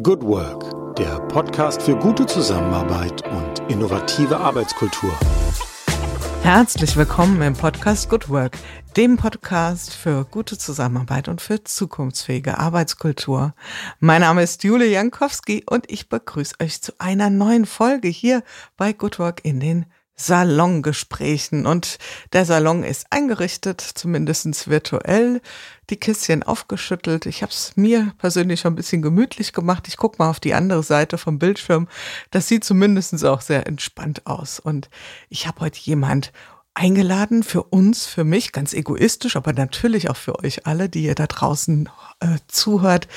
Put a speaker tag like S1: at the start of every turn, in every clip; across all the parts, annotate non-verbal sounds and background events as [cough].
S1: Good Work, der Podcast für gute Zusammenarbeit und innovative Arbeitskultur.
S2: Herzlich willkommen im Podcast Good Work, dem Podcast für gute Zusammenarbeit und für zukunftsfähige Arbeitskultur. Mein Name ist Jule Jankowski und ich begrüße euch zu einer neuen Folge hier bei Good Work in den Salongesprächen. Und der Salon ist eingerichtet, zumindest virtuell, die Kistchen aufgeschüttelt. Ich habe es mir persönlich schon ein bisschen gemütlich gemacht. Ich gucke mal auf die andere Seite vom Bildschirm. Das sieht zumindest auch sehr entspannt aus. Und ich habe heute jemand eingeladen für uns, für mich, ganz egoistisch, aber natürlich auch für euch alle, die ihr da draußen äh, zuhört,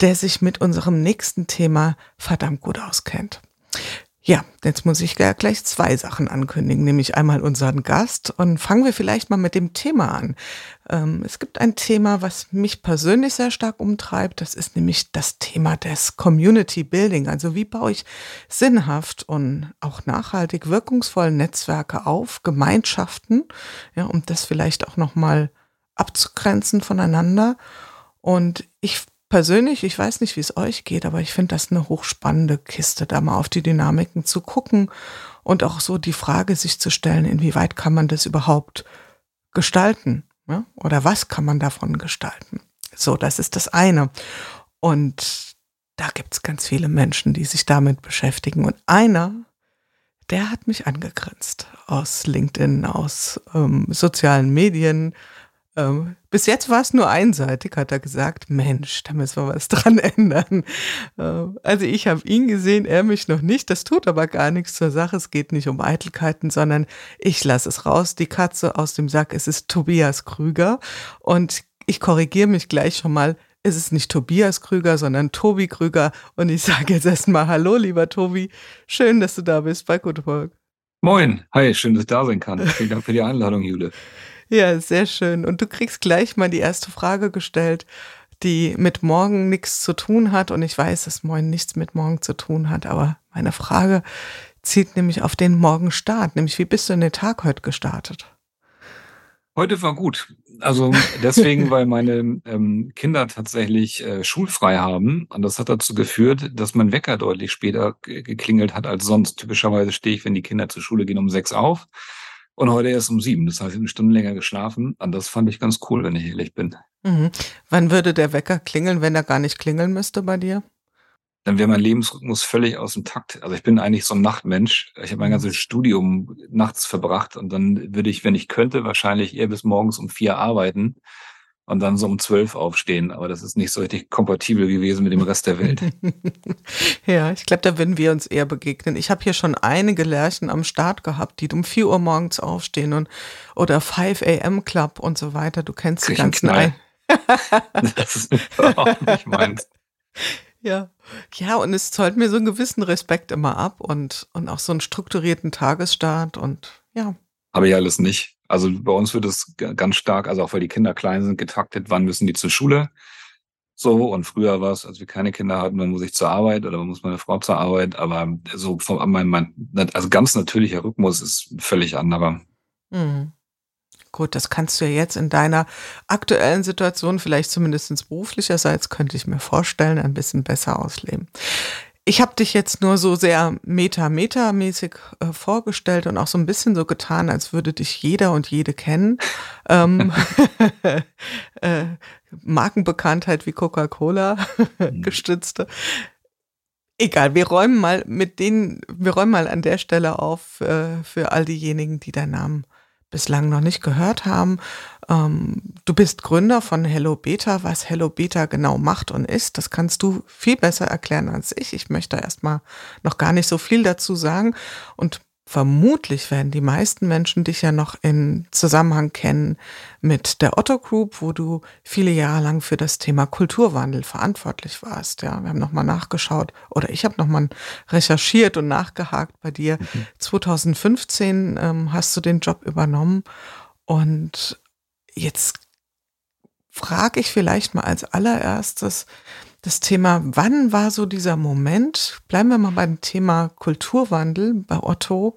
S2: der sich mit unserem nächsten Thema verdammt gut auskennt. Ja, jetzt muss ich gleich zwei Sachen ankündigen, nämlich einmal unseren Gast und fangen wir vielleicht mal mit dem Thema an. Ähm, es gibt ein Thema, was mich persönlich sehr stark umtreibt, das ist nämlich das Thema des Community Building. Also wie baue ich sinnhaft und auch nachhaltig wirkungsvoll Netzwerke auf, Gemeinschaften, ja, um das vielleicht auch nochmal abzugrenzen voneinander. Und ich persönlich, ich weiß nicht, wie es euch geht, aber ich finde das eine hochspannende Kiste, da mal auf die Dynamiken zu gucken und auch so die Frage sich zu stellen, inwieweit kann man das überhaupt gestalten? Ja? Oder was kann man davon gestalten? So, das ist das eine. Und da gibt es ganz viele Menschen, die sich damit beschäftigen. Und einer, der hat mich angegrinst aus LinkedIn, aus ähm, sozialen Medien, ähm, bis jetzt war es nur einseitig, hat er gesagt. Mensch, da müssen wir was [laughs] dran ändern. Äh, also ich habe ihn gesehen, er mich noch nicht. Das tut aber gar nichts zur Sache. Es geht nicht um Eitelkeiten, sondern ich lasse es raus. Die Katze aus dem Sack. Es ist Tobias Krüger. Und ich korrigiere mich gleich schon mal. Es ist nicht Tobias Krüger, sondern Tobi Krüger. Und ich sage jetzt erstmal Hallo, lieber Tobi. Schön, dass du da bist bei Good Work.
S3: Moin. Hi, schön, dass ich da sein kann. Vielen Dank für die Einladung, Jule.
S2: Ja, sehr schön. Und du kriegst gleich mal die erste Frage gestellt, die mit morgen nichts zu tun hat. Und ich weiß, dass morgen nichts mit morgen zu tun hat. Aber meine Frage zieht nämlich auf den Morgenstart. Nämlich, wie bist du in den Tag heute gestartet?
S3: Heute war gut. Also deswegen, [laughs] weil meine ähm, Kinder tatsächlich äh, schulfrei haben. Und das hat dazu geführt, dass mein Wecker deutlich später geklingelt hat als sonst. Typischerweise stehe ich, wenn die Kinder zur Schule gehen, um sechs auf. Und heute erst um sieben. Das heißt, ich habe eine Stunde länger geschlafen. Und das fand ich ganz cool, wenn ich ehrlich bin.
S2: Mhm. Wann würde der Wecker klingeln, wenn er gar nicht klingeln müsste bei dir?
S3: Dann wäre mein Lebensrhythmus völlig aus dem Takt. Also ich bin eigentlich so ein Nachtmensch. Ich habe mein mhm. ganzes Studium nachts verbracht und dann würde ich, wenn ich könnte, wahrscheinlich eher bis morgens um vier arbeiten und dann so um zwölf aufstehen. Aber das ist nicht so richtig kompatibel gewesen mit dem Rest der Welt. [laughs]
S2: ja, ich glaube, da würden wir uns eher begegnen. Ich habe hier schon einige Lärchen am Start gehabt, die um vier Uhr morgens aufstehen und oder 5 a.m. Club und so weiter. Du kennst die ganzen ein. [laughs]
S3: das ist auch nicht meins. [laughs]
S2: Ja. Ja, und es zollt mir so einen gewissen Respekt immer ab und, und auch so einen strukturierten Tagesstart und ja.
S3: Aber ja alles nicht. Also bei uns wird es ganz stark, also auch weil die Kinder klein sind, getaktet, wann müssen die zur Schule. So, und früher war es, als wir keine Kinder hatten, dann muss ich zur Arbeit oder man muss meine Frau zur Arbeit. Aber so vom, mein, mein, also ganz natürlicher Rhythmus ist völlig anderer. Mhm.
S2: Gut, das kannst du ja jetzt in deiner aktuellen Situation, vielleicht zumindest beruflicherseits, könnte ich mir vorstellen, ein bisschen besser ausleben. Ich habe dich jetzt nur so sehr meta-meta-mäßig äh, vorgestellt und auch so ein bisschen so getan, als würde dich jeder und jede kennen. [laughs] ähm, [laughs] äh, Markenbekanntheit wie Coca-Cola mhm. gestützte. Egal, wir räumen mal mit denen, wir räumen mal an der Stelle auf äh, für all diejenigen, die deinen Namen bislang noch nicht gehört haben. Ähm, du bist Gründer von Hello Beta. Was Hello Beta genau macht und ist, das kannst du viel besser erklären als ich. Ich möchte erstmal noch gar nicht so viel dazu sagen und Vermutlich werden die meisten Menschen dich ja noch in Zusammenhang kennen mit der Otto Group, wo du viele Jahre lang für das Thema Kulturwandel verantwortlich warst. Ja, wir haben nochmal nachgeschaut oder ich habe nochmal recherchiert und nachgehakt bei dir. Mhm. 2015 ähm, hast du den Job übernommen und jetzt frage ich vielleicht mal als allererstes, das Thema, wann war so dieser Moment, bleiben wir mal beim Thema Kulturwandel bei Otto,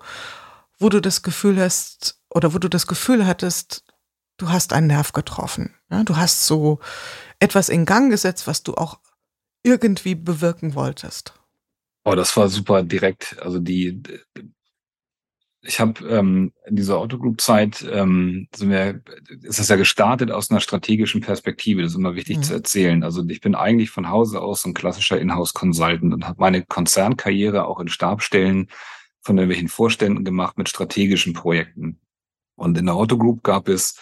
S2: wo du das Gefühl hast oder wo du das Gefühl hattest, du hast einen Nerv getroffen. Ja, du hast so etwas in Gang gesetzt, was du auch irgendwie bewirken wolltest?
S3: Oh, das war super direkt. Also die, ich habe ähm, in dieser Autogroup-Zeit ähm, sind wir, ist das ja gestartet aus einer strategischen Perspektive. Das ist immer wichtig mhm. zu erzählen. Also ich bin eigentlich von Hause aus ein klassischer Inhouse-Consultant und habe meine Konzernkarriere auch in Stabstellen von irgendwelchen Vorständen gemacht mit strategischen Projekten. Und in der Autogroup gab es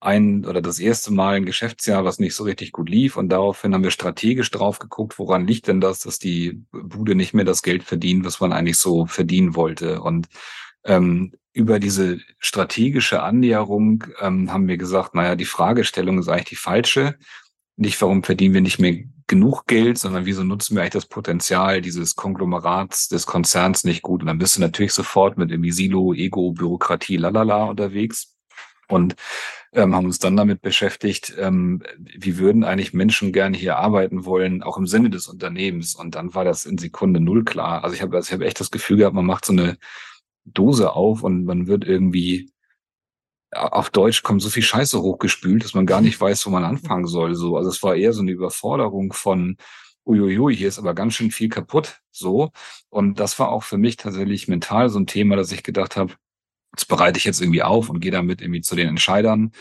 S3: ein oder das erste Mal ein Geschäftsjahr, was nicht so richtig gut lief. Und daraufhin haben wir strategisch drauf geguckt, woran liegt denn das, dass die Bude nicht mehr das Geld verdient, was man eigentlich so verdienen wollte. Und ähm, über diese strategische Annäherung ähm, haben wir gesagt, naja, die Fragestellung ist eigentlich die falsche. Nicht, warum verdienen wir nicht mehr genug Geld, sondern wieso nutzen wir eigentlich das Potenzial dieses Konglomerats, des Konzerns nicht gut? Und dann bist du natürlich sofort mit irgendwie Silo, Ego, Bürokratie, lalala unterwegs. Und ähm, haben uns dann damit beschäftigt, ähm, wie würden eigentlich Menschen gerne hier arbeiten wollen, auch im Sinne des Unternehmens. Und dann war das in Sekunde null klar. Also ich habe also ich hab echt das Gefühl gehabt, man macht so eine Dose auf und man wird irgendwie auf Deutsch kommt so viel Scheiße hochgespült, dass man gar nicht [laughs] weiß, wo man anfangen soll. So, also es war eher so eine Überforderung von uiuiui, hier ist aber ganz schön viel kaputt. So und das war auch für mich tatsächlich mental so ein Thema, dass ich gedacht habe, das bereite ich jetzt irgendwie auf und gehe damit irgendwie zu den Entscheidern.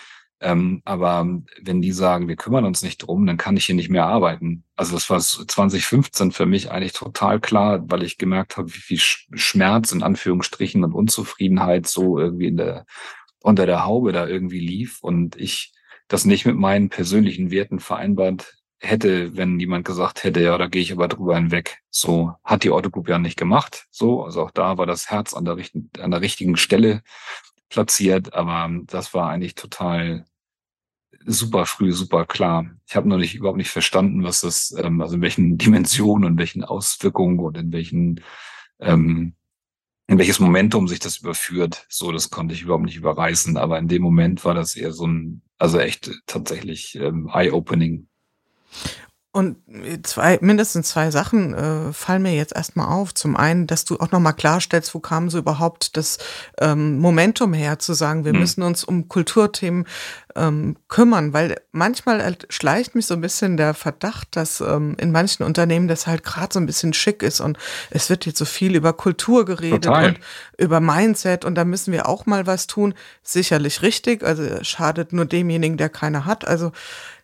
S3: Ähm, aber wenn die sagen, wir kümmern uns nicht drum, dann kann ich hier nicht mehr arbeiten. Also das war 2015 für mich eigentlich total klar, weil ich gemerkt habe, wie viel Schmerz in Anführungsstrichen und Unzufriedenheit so irgendwie in der, unter der Haube da irgendwie lief und ich das nicht mit meinen persönlichen Werten vereinbart hätte, wenn jemand gesagt hätte, ja, da gehe ich aber drüber hinweg. So hat die Autogroup ja nicht gemacht. So, also auch da war das Herz an der, richten, an der richtigen Stelle platziert, aber das war eigentlich total super früh, super klar. Ich habe noch nicht überhaupt nicht verstanden, was das, ähm, also in welchen Dimensionen und welchen Auswirkungen und in welchen ähm, in welches Momentum sich das überführt. So, das konnte ich überhaupt nicht überreißen. Aber in dem Moment war das eher so ein, also echt tatsächlich ähm, eye-opening
S2: und zwei, mindestens zwei Sachen äh, fallen mir jetzt erstmal auf. Zum einen, dass du auch nochmal klarstellst, wo kam so überhaupt das ähm, Momentum her, zu sagen, wir mhm. müssen uns um Kulturthemen ähm, kümmern, weil manchmal schleicht mich so ein bisschen der Verdacht, dass ähm, in manchen Unternehmen das halt gerade so ein bisschen schick ist und es wird jetzt so viel über Kultur geredet Total. und über Mindset und da müssen wir auch mal was tun. Sicherlich richtig, also schadet nur demjenigen, der keine hat. Also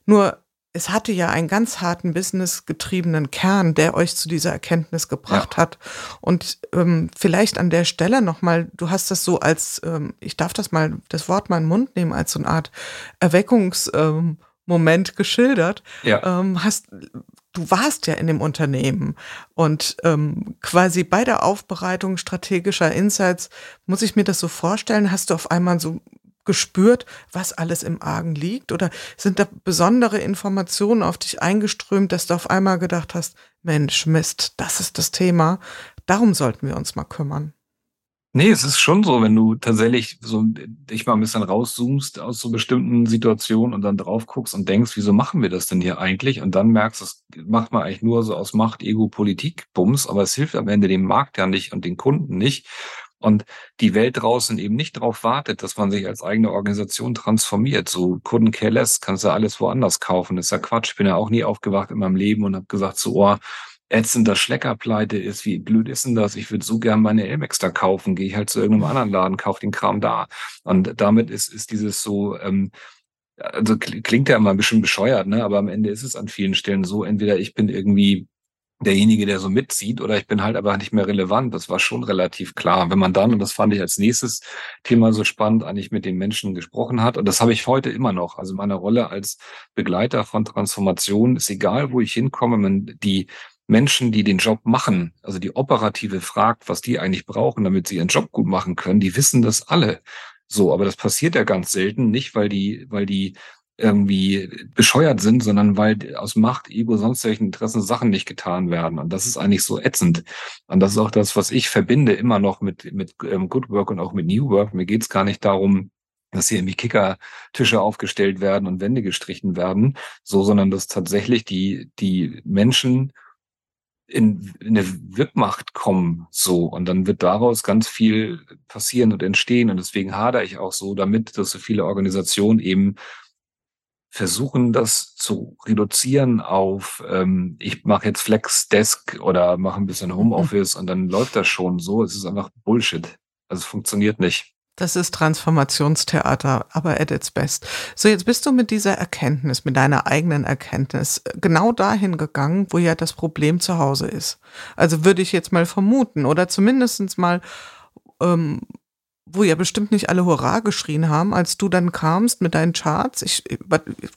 S2: nur es hatte ja einen ganz harten businessgetriebenen Kern, der euch zu dieser Erkenntnis gebracht ja. hat. Und ähm, vielleicht an der Stelle nochmal, du hast das so als, ähm, ich darf das mal, das Wort mal in den Mund nehmen, als so eine Art Erweckungsmoment ähm, geschildert. Ja. Ähm, hast, du warst ja in dem Unternehmen und ähm, quasi bei der Aufbereitung strategischer Insights, muss ich mir das so vorstellen, hast du auf einmal so gespürt, was alles im Argen liegt? Oder sind da besondere Informationen auf dich eingeströmt, dass du auf einmal gedacht hast, Mensch, Mist, das ist das Thema, darum sollten wir uns mal kümmern?
S3: Nee, es ist schon so, wenn du tatsächlich so dich mal ein bisschen rauszoomst aus so bestimmten Situationen und dann drauf guckst und denkst, wieso machen wir das denn hier eigentlich? Und dann merkst, das macht man eigentlich nur so aus Macht, Ego, Politik, Bums, aber es hilft am Ende dem Markt ja nicht und den Kunden nicht und die Welt draußen eben nicht darauf wartet, dass man sich als eigene Organisation transformiert. So Kunden careless, kannst du alles woanders kaufen. Das ist ja Quatsch. Ich bin ja auch nie aufgewacht in meinem Leben und habe gesagt, so, oh, ätzend, dass Schleckerpleite ist, wie blöd ist denn das? Ich würde so gern meine Elmex da kaufen, gehe ich halt zu irgendeinem anderen Laden, kaufe den Kram da. Und damit ist, ist dieses so, ähm, also klingt ja immer ein bisschen bescheuert, ne? aber am Ende ist es an vielen Stellen so, entweder ich bin irgendwie derjenige, der so mitzieht, oder ich bin halt aber nicht mehr relevant. Das war schon relativ klar. Wenn man dann, und das fand ich als nächstes Thema so spannend, eigentlich mit den Menschen gesprochen hat, und das habe ich heute immer noch, also meine Rolle als Begleiter von Transformation ist egal, wo ich hinkomme, man, die Menschen, die den Job machen, also die Operative fragt, was die eigentlich brauchen, damit sie ihren Job gut machen können, die wissen das alle. So, aber das passiert ja ganz selten, nicht weil die, weil die irgendwie bescheuert sind, sondern weil aus Macht, Ego, sonst welchen Interessen Sachen nicht getan werden. Und das ist eigentlich so ätzend. Und das ist auch das, was ich verbinde immer noch mit, mit ähm, Good Work und auch mit New Work. Mir geht's gar nicht darum, dass hier irgendwie Kickertische aufgestellt werden und Wände gestrichen werden, so, sondern dass tatsächlich die, die Menschen in, in eine Wirkmacht kommen, so. Und dann wird daraus ganz viel passieren und entstehen. Und deswegen hadere ich auch so damit, dass so viele Organisationen eben versuchen, das zu reduzieren auf, ähm, ich mache jetzt Flex Desk oder mache ein bisschen Homeoffice mhm. und dann läuft das schon so. Es ist einfach Bullshit. Also es funktioniert nicht.
S2: Das ist Transformationstheater, aber at its best. So, jetzt bist du mit dieser Erkenntnis, mit deiner eigenen Erkenntnis, genau dahin gegangen, wo ja das Problem zu Hause ist. Also würde ich jetzt mal vermuten oder zumindestens mal ähm, wo ja bestimmt nicht alle Hurra geschrien haben, als du dann kamst mit deinen Charts. Ich, ich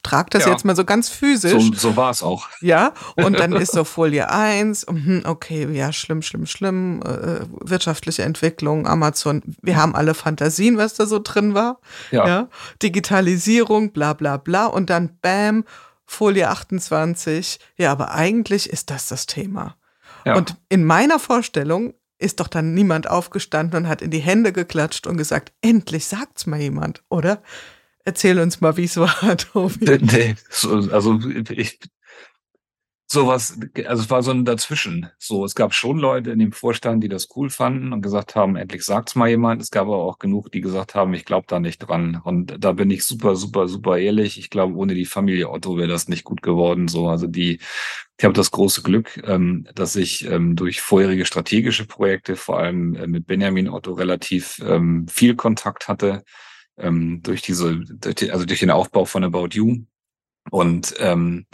S2: trage das ja. jetzt mal so ganz physisch.
S3: So, so war es auch.
S2: Ja, und dann [laughs] ist so Folie 1, hm, okay, ja, schlimm, schlimm, schlimm, äh, wirtschaftliche Entwicklung, Amazon, wir haben alle Fantasien, was da so drin war. Ja. ja. Digitalisierung, bla bla bla. Und dann bam, Folie 28. Ja, aber eigentlich ist das das Thema. Ja. Und in meiner Vorstellung ist doch dann niemand aufgestanden und hat in die Hände geklatscht und gesagt, endlich sagt's mal jemand, oder? Erzähl uns mal, wie es war, [laughs]
S3: Tobi. Nee, so, also ich, sowas, also es war so ein Dazwischen. So, es gab schon Leute in dem Vorstand, die das cool fanden und gesagt haben, endlich sagt's mal jemand. Es gab aber auch genug, die gesagt haben, ich glaube da nicht dran. Und da bin ich super, super, super ehrlich. Ich glaube, ohne die Familie Otto wäre das nicht gut geworden. So, also die, ich habe das große Glück, ähm, dass ich ähm, durch vorherige strategische Projekte, vor allem äh, mit Benjamin Otto, relativ ähm, viel Kontakt hatte. Ähm, durch diese, also durch den Aufbau von About You. Und ähm,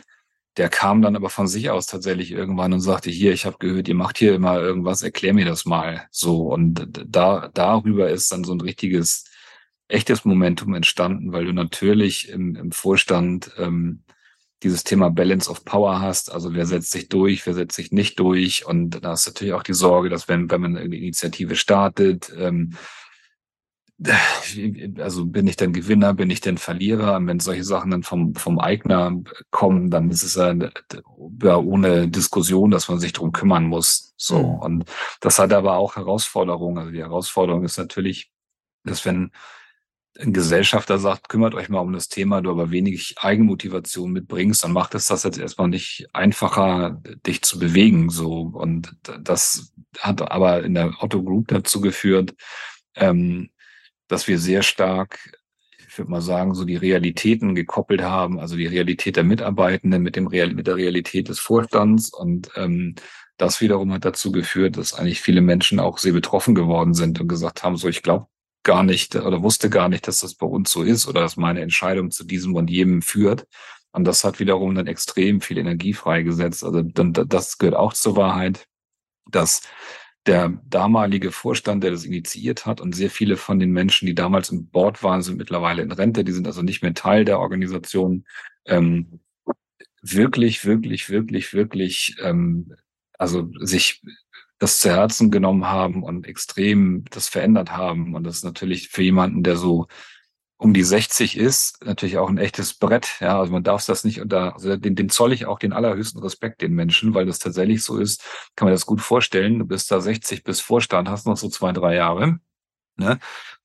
S3: der kam dann aber von sich aus tatsächlich irgendwann und sagte, hier, ich habe gehört, ihr macht hier immer irgendwas, erklär mir das mal. So, und da darüber ist dann so ein richtiges, echtes Momentum entstanden, weil du natürlich im, im Vorstand ähm, dieses Thema Balance of Power hast, also wer setzt sich durch, wer setzt sich nicht durch. Und da ist natürlich auch die Sorge, dass wenn, wenn man eine Initiative startet, ähm, also bin ich denn Gewinner, bin ich denn Verlierer? Und wenn solche Sachen dann vom, vom Eigner kommen, dann ist es ja, ja ohne Diskussion, dass man sich drum kümmern muss. So. Mhm. Und das hat aber auch Herausforderungen. Also die Herausforderung ist natürlich, dass wenn ein Gesellschafter sagt, kümmert euch mal um das Thema, du aber wenig Eigenmotivation mitbringst, dann macht es das jetzt erstmal nicht einfacher, dich zu bewegen. So. Und das hat aber in der Otto Group dazu geführt, ähm, dass wir sehr stark, ich würde mal sagen, so die Realitäten gekoppelt haben, also die Realität der Mitarbeitenden mit dem Real, mit der Realität des Vorstands und ähm, das wiederum hat dazu geführt, dass eigentlich viele Menschen auch sehr betroffen geworden sind und gesagt haben, so ich glaube gar nicht oder wusste gar nicht, dass das bei uns so ist oder dass meine Entscheidung zu diesem und jenem führt. Und das hat wiederum dann extrem viel Energie freigesetzt. Also dann, das gehört auch zur Wahrheit, dass der damalige Vorstand, der das initiiert hat und sehr viele von den Menschen, die damals im Board waren, sind mittlerweile in Rente, die sind also nicht mehr Teil der Organisation, ähm, wirklich, wirklich, wirklich, wirklich, ähm, also sich das zu Herzen genommen haben und extrem das verändert haben. Und das ist natürlich für jemanden, der so um die 60 ist, natürlich auch ein echtes Brett. Ja, also man darf das nicht unter, also den, den zoll ich auch den allerhöchsten Respekt den Menschen, weil das tatsächlich so ist, kann man das gut vorstellen. Du bist da 60 bis Vorstand, hast noch so zwei, drei Jahre. Ne?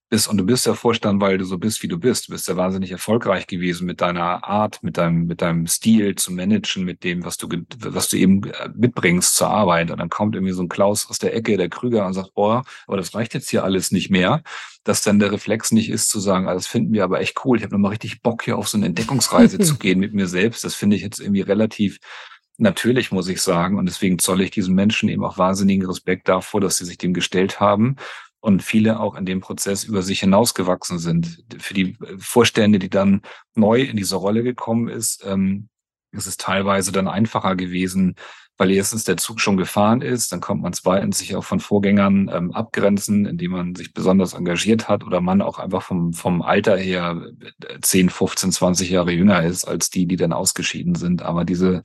S3: Bist und du bist ja Vorstand, weil du so bist, wie du bist. Du bist ja wahnsinnig erfolgreich gewesen mit deiner Art, mit deinem, mit deinem Stil zu managen, mit dem, was du, was du eben äh, mitbringst zur Arbeit. Und dann kommt irgendwie so ein Klaus aus der Ecke, der Krüger, und sagt, boah, aber das reicht jetzt hier alles nicht mehr. Dass dann der Reflex nicht ist zu sagen, ah, das finden wir aber echt cool. Ich habe nochmal richtig Bock, hier auf so eine Entdeckungsreise [laughs] zu gehen mit mir selbst. Das finde ich jetzt irgendwie relativ natürlich, muss ich sagen. Und deswegen zolle ich diesen Menschen eben auch wahnsinnigen Respekt davor, dass sie sich dem gestellt haben und viele auch in dem Prozess über sich hinausgewachsen sind. Für die Vorstände, die dann neu in diese Rolle gekommen ist, ähm, ist es teilweise dann einfacher gewesen, weil erstens der Zug schon gefahren ist, dann kommt man zweitens sich auch von Vorgängern ähm, abgrenzen, indem man sich besonders engagiert hat oder man auch einfach vom, vom Alter her 10, 15, 20 Jahre jünger ist als die, die dann ausgeschieden sind. Aber diese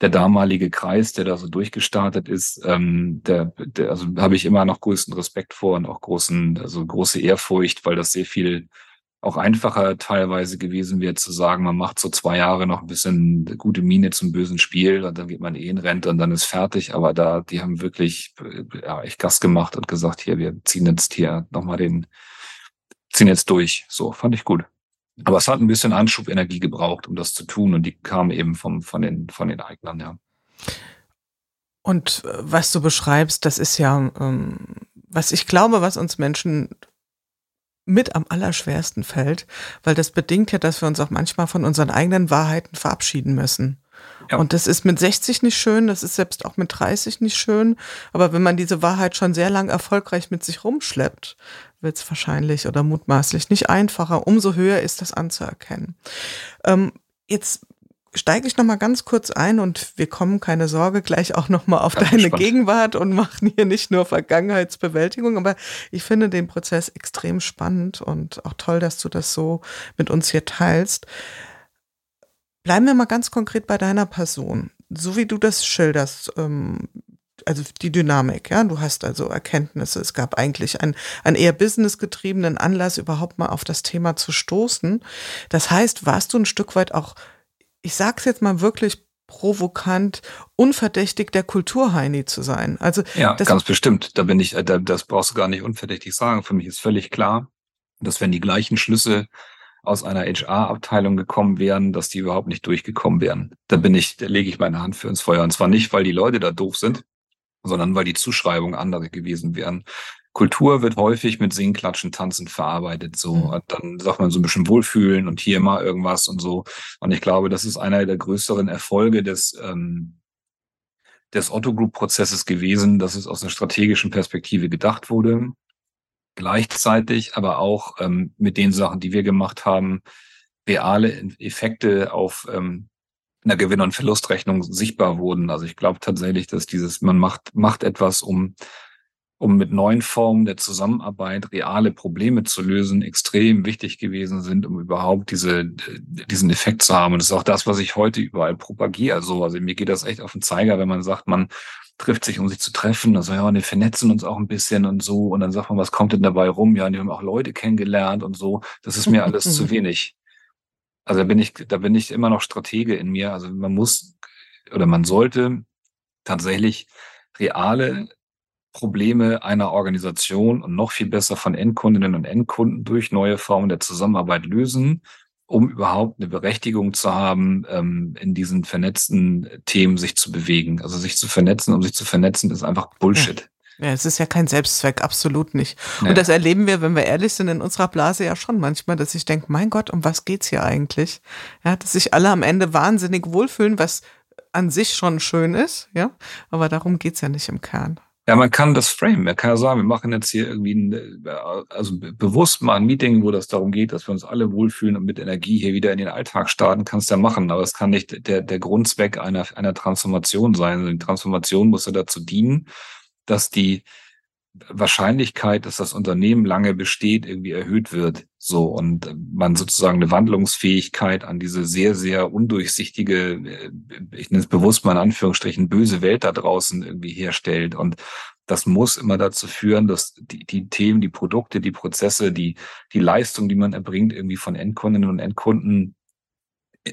S3: der damalige Kreis, der da so durchgestartet ist, ähm, der, der also habe ich immer noch größten Respekt vor und auch großen, also große Ehrfurcht, weil das sehr viel auch einfacher teilweise gewesen wäre zu sagen, man macht so zwei Jahre noch ein bisschen gute Miene zum bösen Spiel und dann geht man eh in Rente und dann ist fertig. Aber da, die haben wirklich ja, echt Gas gemacht und gesagt, hier, wir ziehen jetzt hier nochmal den, ziehen jetzt durch. So, fand ich gut. Aber es hat ein bisschen Anschubenergie gebraucht, um das zu tun. Und die kam eben vom, von, den, von den Eignern, ja.
S2: Und äh, was du beschreibst, das ist ja, ähm, was ich glaube, was uns Menschen mit am allerschwersten fällt, weil das bedingt ja, dass wir uns auch manchmal von unseren eigenen Wahrheiten verabschieden müssen. Ja. Und das ist mit 60 nicht schön, das ist selbst auch mit 30 nicht schön. Aber wenn man diese Wahrheit schon sehr lang erfolgreich mit sich rumschleppt, wird es wahrscheinlich oder mutmaßlich nicht einfacher. Umso höher ist das anzuerkennen. Ähm, jetzt steige ich noch mal ganz kurz ein und wir kommen, keine Sorge, gleich auch noch mal auf ganz deine spannend. Gegenwart und machen hier nicht nur Vergangenheitsbewältigung, aber ich finde den Prozess extrem spannend und auch toll, dass du das so mit uns hier teilst. Bleiben wir mal ganz konkret bei deiner Person. So wie du das schilderst, ähm, also die Dynamik, ja, du hast also Erkenntnisse. Es gab eigentlich einen, einen eher businessgetriebenen Anlass, überhaupt mal auf das Thema zu stoßen. Das heißt, warst du ein Stück weit auch ich sag's jetzt mal wirklich provokant, unverdächtig der Kulturheini zu sein. Also
S3: ja, ganz bestimmt. Da bin ich, äh, das brauchst du gar nicht unverdächtig sagen. Für mich ist völlig klar, dass wenn die gleichen Schlüsse aus einer HR-Abteilung gekommen wären, dass die überhaupt nicht durchgekommen wären. Da bin ich, da lege ich meine Hand für ins Feuer. Und zwar nicht, weil die Leute da doof sind, sondern weil die Zuschreibungen andere gewesen wären. Kultur wird häufig mit Singen, Klatschen, Tanzen verarbeitet. So, mhm. dann sagt man so ein bisschen Wohlfühlen und hier mal irgendwas und so. Und ich glaube, das ist einer der größeren Erfolge des, ähm, des Otto Group Prozesses gewesen, dass es aus einer strategischen Perspektive gedacht wurde. Gleichzeitig aber auch ähm, mit den Sachen, die wir gemacht haben, reale Effekte auf ähm, einer Gewinn- und Verlustrechnung sichtbar wurden. Also ich glaube tatsächlich, dass dieses, man macht, macht etwas, um um mit neuen Formen der Zusammenarbeit reale Probleme zu lösen, extrem wichtig gewesen sind, um überhaupt diese, diesen Effekt zu haben. Und das ist auch das, was ich heute überall propagiere. Also, also mir geht das echt auf den Zeiger, wenn man sagt, man trifft sich, um sich zu treffen. Also ja, wir vernetzen uns auch ein bisschen und so. Und dann sagt man, was kommt denn dabei rum? Ja, die haben auch Leute kennengelernt und so. Das ist mir alles zu [laughs] wenig. Also da bin ich, da bin ich immer noch Stratege in mir. Also man muss oder man sollte tatsächlich reale Probleme einer Organisation und noch viel besser von Endkundinnen und Endkunden durch neue Formen der Zusammenarbeit lösen, um überhaupt eine Berechtigung zu haben, ähm, in diesen vernetzten Themen sich zu bewegen. Also sich zu vernetzen, um sich zu vernetzen, ist einfach Bullshit.
S2: Ja. es ist ja kein Selbstzweck, absolut nicht. Nee. Und das erleben wir, wenn wir ehrlich sind, in unserer Blase ja schon manchmal, dass ich denke, mein Gott, um was geht's hier eigentlich? Ja, dass sich alle am Ende wahnsinnig wohlfühlen, was an sich schon schön ist, ja, aber darum geht's ja nicht im Kern.
S3: Ja, man kann das frame. Man kann ja sagen, wir machen jetzt hier irgendwie ein, also bewusst mal ein Meeting, wo das darum geht, dass wir uns alle wohlfühlen und mit Energie hier wieder in den Alltag starten, kannst du ja machen. Aber es kann nicht der, der Grundzweck einer, einer Transformation sein. Also die Transformation muss ja dazu dienen, dass die Wahrscheinlichkeit, dass das Unternehmen lange besteht, irgendwie erhöht wird. So und man sozusagen eine Wandlungsfähigkeit an diese sehr, sehr undurchsichtige, äh, ich nenne es bewusst mal in Anführungsstrichen, böse Welt da draußen irgendwie herstellt. Und das muss immer dazu führen, dass die, die Themen, die Produkte, die Prozesse, die, die Leistung, die man erbringt, irgendwie von Endkundinnen und Endkunden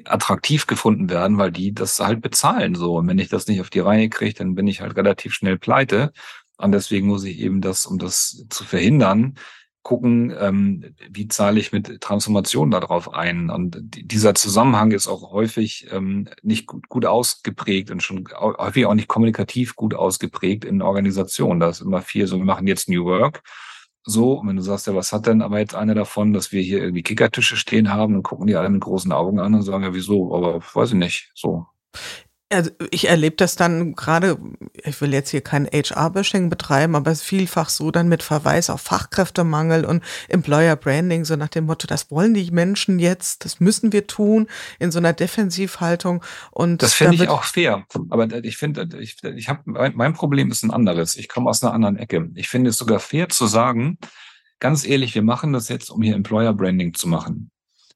S3: attraktiv gefunden werden, weil die das halt bezahlen so. Und wenn ich das nicht auf die Reihe kriege, dann bin ich halt relativ schnell pleite. Und deswegen muss ich eben das, um das zu verhindern, gucken, ähm, wie zahle ich mit Transformation darauf ein. Und dieser Zusammenhang ist auch häufig ähm, nicht gut, gut ausgeprägt und schon häufig auch nicht kommunikativ gut ausgeprägt in Organisationen. Da ist immer viel so, wir machen jetzt New Work. So, und wenn du sagst, ja, was hat denn aber jetzt einer davon, dass wir hier irgendwie Kickertische stehen haben und gucken die alle mit großen Augen an und sagen, ja, wieso? Aber weiß ich nicht. So.
S2: Also ich erlebe das dann gerade, ich will jetzt hier kein HR-Bashing betreiben, aber es ist vielfach so dann mit Verweis auf Fachkräftemangel und Employer Branding, so nach dem Motto, das wollen die Menschen jetzt, das müssen wir tun, in so einer Defensivhaltung. Und
S3: das finde ich auch fair. Aber ich finde, ich, ich habe mein Problem ist ein anderes. Ich komme aus einer anderen Ecke. Ich finde es sogar fair zu sagen, ganz ehrlich, wir machen das jetzt, um hier Employer Branding zu machen.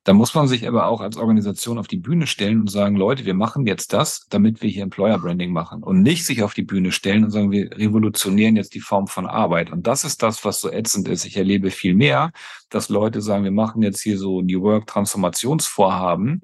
S3: Da muss man sich aber auch als Organisation auf die Bühne stellen und sagen, Leute, wir machen jetzt das, damit wir hier Employer Branding machen und nicht sich auf die Bühne stellen und sagen, wir revolutionieren jetzt die Form von Arbeit. Und das ist das, was so ätzend ist. Ich erlebe viel mehr, dass Leute sagen, wir machen jetzt hier so New Work Transformationsvorhaben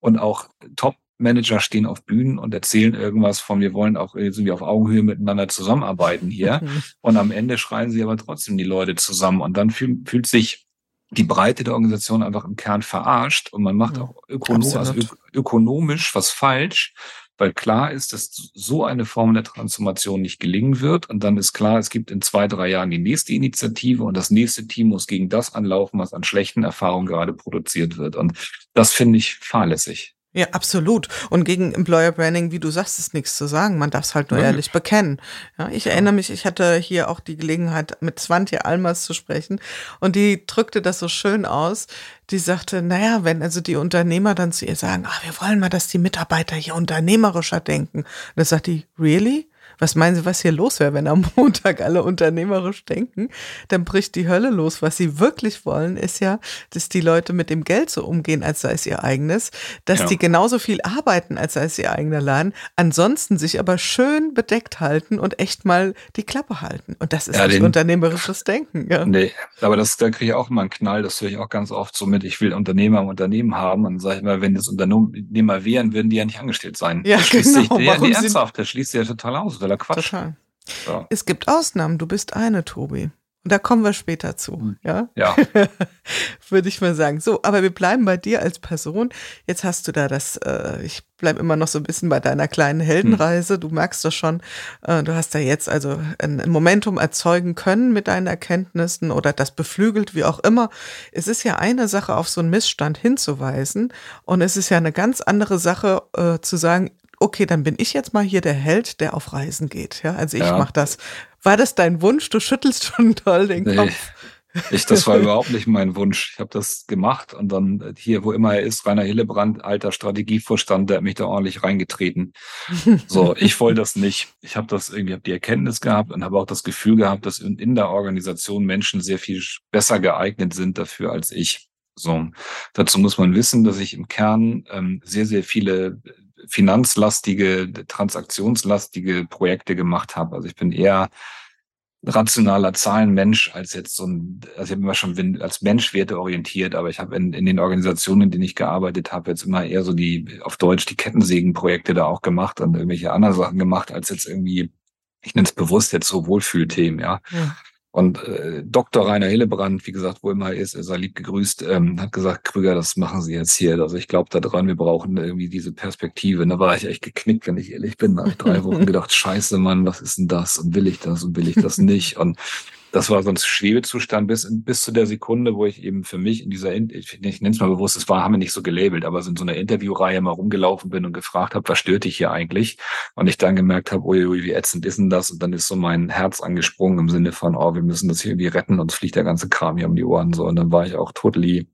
S3: und auch Top Manager stehen auf Bühnen und erzählen irgendwas von, wir wollen auch irgendwie auf Augenhöhe miteinander zusammenarbeiten hier. Und am Ende schreien sie aber trotzdem die Leute zusammen. Und dann fühl, fühlt sich die Breite der Organisation einfach im Kern verarscht und man macht auch ökonom also ökonomisch was falsch, weil klar ist, dass so eine Form der Transformation nicht gelingen wird. Und dann ist klar, es gibt in zwei, drei Jahren die nächste Initiative und das nächste Team muss gegen das anlaufen, was an schlechten Erfahrungen gerade produziert wird. Und das finde ich fahrlässig.
S2: Ja, absolut. Und gegen Employer Branding, wie du sagst, ist nichts zu sagen. Man darf es halt nur ja. ehrlich bekennen. Ja, ich erinnere mich, ich hatte hier auch die Gelegenheit, mit Swantje Almers zu sprechen. Und die drückte das so schön aus. Die sagte, naja, wenn also die Unternehmer dann zu ihr sagen, ah, wir wollen mal, dass die Mitarbeiter hier unternehmerischer denken. dann sagt die, really? Was meinen Sie, was hier los wäre, wenn am Montag alle unternehmerisch denken? Dann bricht die Hölle los. Was sie wirklich wollen, ist ja, dass die Leute mit dem Geld so umgehen, als sei es ihr eigenes, dass ja. die genauso viel arbeiten, als sei es ihr eigener Laden, ansonsten sich aber schön bedeckt halten und echt mal die Klappe halten. Und das ist ja, nicht unternehmerisches Denken. Ja.
S3: Nee, aber das, da kriege ich auch immer einen Knall, das höre ich auch ganz oft so mit, ich will Unternehmer im Unternehmen haben und sage ich immer, wenn das Unternehmer wären, würden die ja nicht angestellt sein.
S2: Ja,
S3: das
S2: genau.
S3: Sich, ja, nee, ernsthaft, das schließt sich ja total aus totaler Quatsch. Total.
S2: Ja. Es gibt Ausnahmen, du bist eine, Tobi. Und da kommen wir später zu, ja?
S3: Ja. [laughs]
S2: Würde ich mal sagen. So, aber wir bleiben bei dir als Person. Jetzt hast du da das, äh, ich bleibe immer noch so ein bisschen bei deiner kleinen Heldenreise. Hm. Du merkst das schon. Äh, du hast da jetzt also ein, ein, Momentum erzeugen können mit deinen Erkenntnissen oder das beflügelt, wie auch immer. Es ist ja eine Sache, auf so einen Missstand hinzuweisen. Und es ist ja eine ganz andere Sache, äh, zu sagen, okay, dann bin ich jetzt mal hier der Held, der auf Reisen geht. Ja, also ich ja. mache das. War das dein Wunsch? Du schüttelst schon toll den nee. Kopf.
S3: Ich, das war [laughs] überhaupt nicht mein Wunsch. Ich habe das gemacht und dann hier, wo immer er ist, Rainer Hillebrand, alter Strategievorstand, der hat mich da ordentlich reingetreten. So, ich wollte das nicht. Ich habe das irgendwie, habe die Erkenntnis gehabt und habe auch das Gefühl gehabt, dass in, in der Organisation Menschen sehr viel besser geeignet sind dafür als ich. So, dazu muss man wissen, dass ich im Kern ähm, sehr, sehr viele finanzlastige, transaktionslastige Projekte gemacht habe. Also ich bin eher rationaler Zahlenmensch als jetzt so ein, also ich habe immer schon als Mensch orientiert, aber ich habe in, in den Organisationen, in denen ich gearbeitet habe, jetzt immer eher so die, auf Deutsch die Kettensägenprojekte da auch gemacht und irgendwelche anderen Sachen gemacht, als jetzt irgendwie, ich nenne es bewusst jetzt so Wohlfühlthemen, ja. ja. Und äh, Dr. Rainer Hillebrand, wie gesagt, wo immer er ist, er sei lieb gegrüßt, ähm, hat gesagt, Krüger, das machen Sie jetzt hier. Also ich glaube da dran, wir brauchen irgendwie diese Perspektive. Und da war ich echt geknickt, wenn ich ehrlich bin. Ich drei Wochen [laughs] gedacht, scheiße, Mann, was ist denn das? Und will ich das und will ich das nicht? Und das war so ein Schwebezustand bis, bis zu der Sekunde, wo ich eben für mich in dieser, ich, ich nenne es mal bewusst, es war, haben wir nicht so gelabelt, aber so in so einer Interviewreihe mal rumgelaufen bin und gefragt habe, was stört dich hier eigentlich? Und ich dann gemerkt habe, ui, ui, wie ätzend ist denn das? Und dann ist so mein Herz angesprungen im Sinne von, oh, wir müssen das hier irgendwie retten, uns fliegt der ganze Kram hier um die Ohren. So, und dann war ich auch totally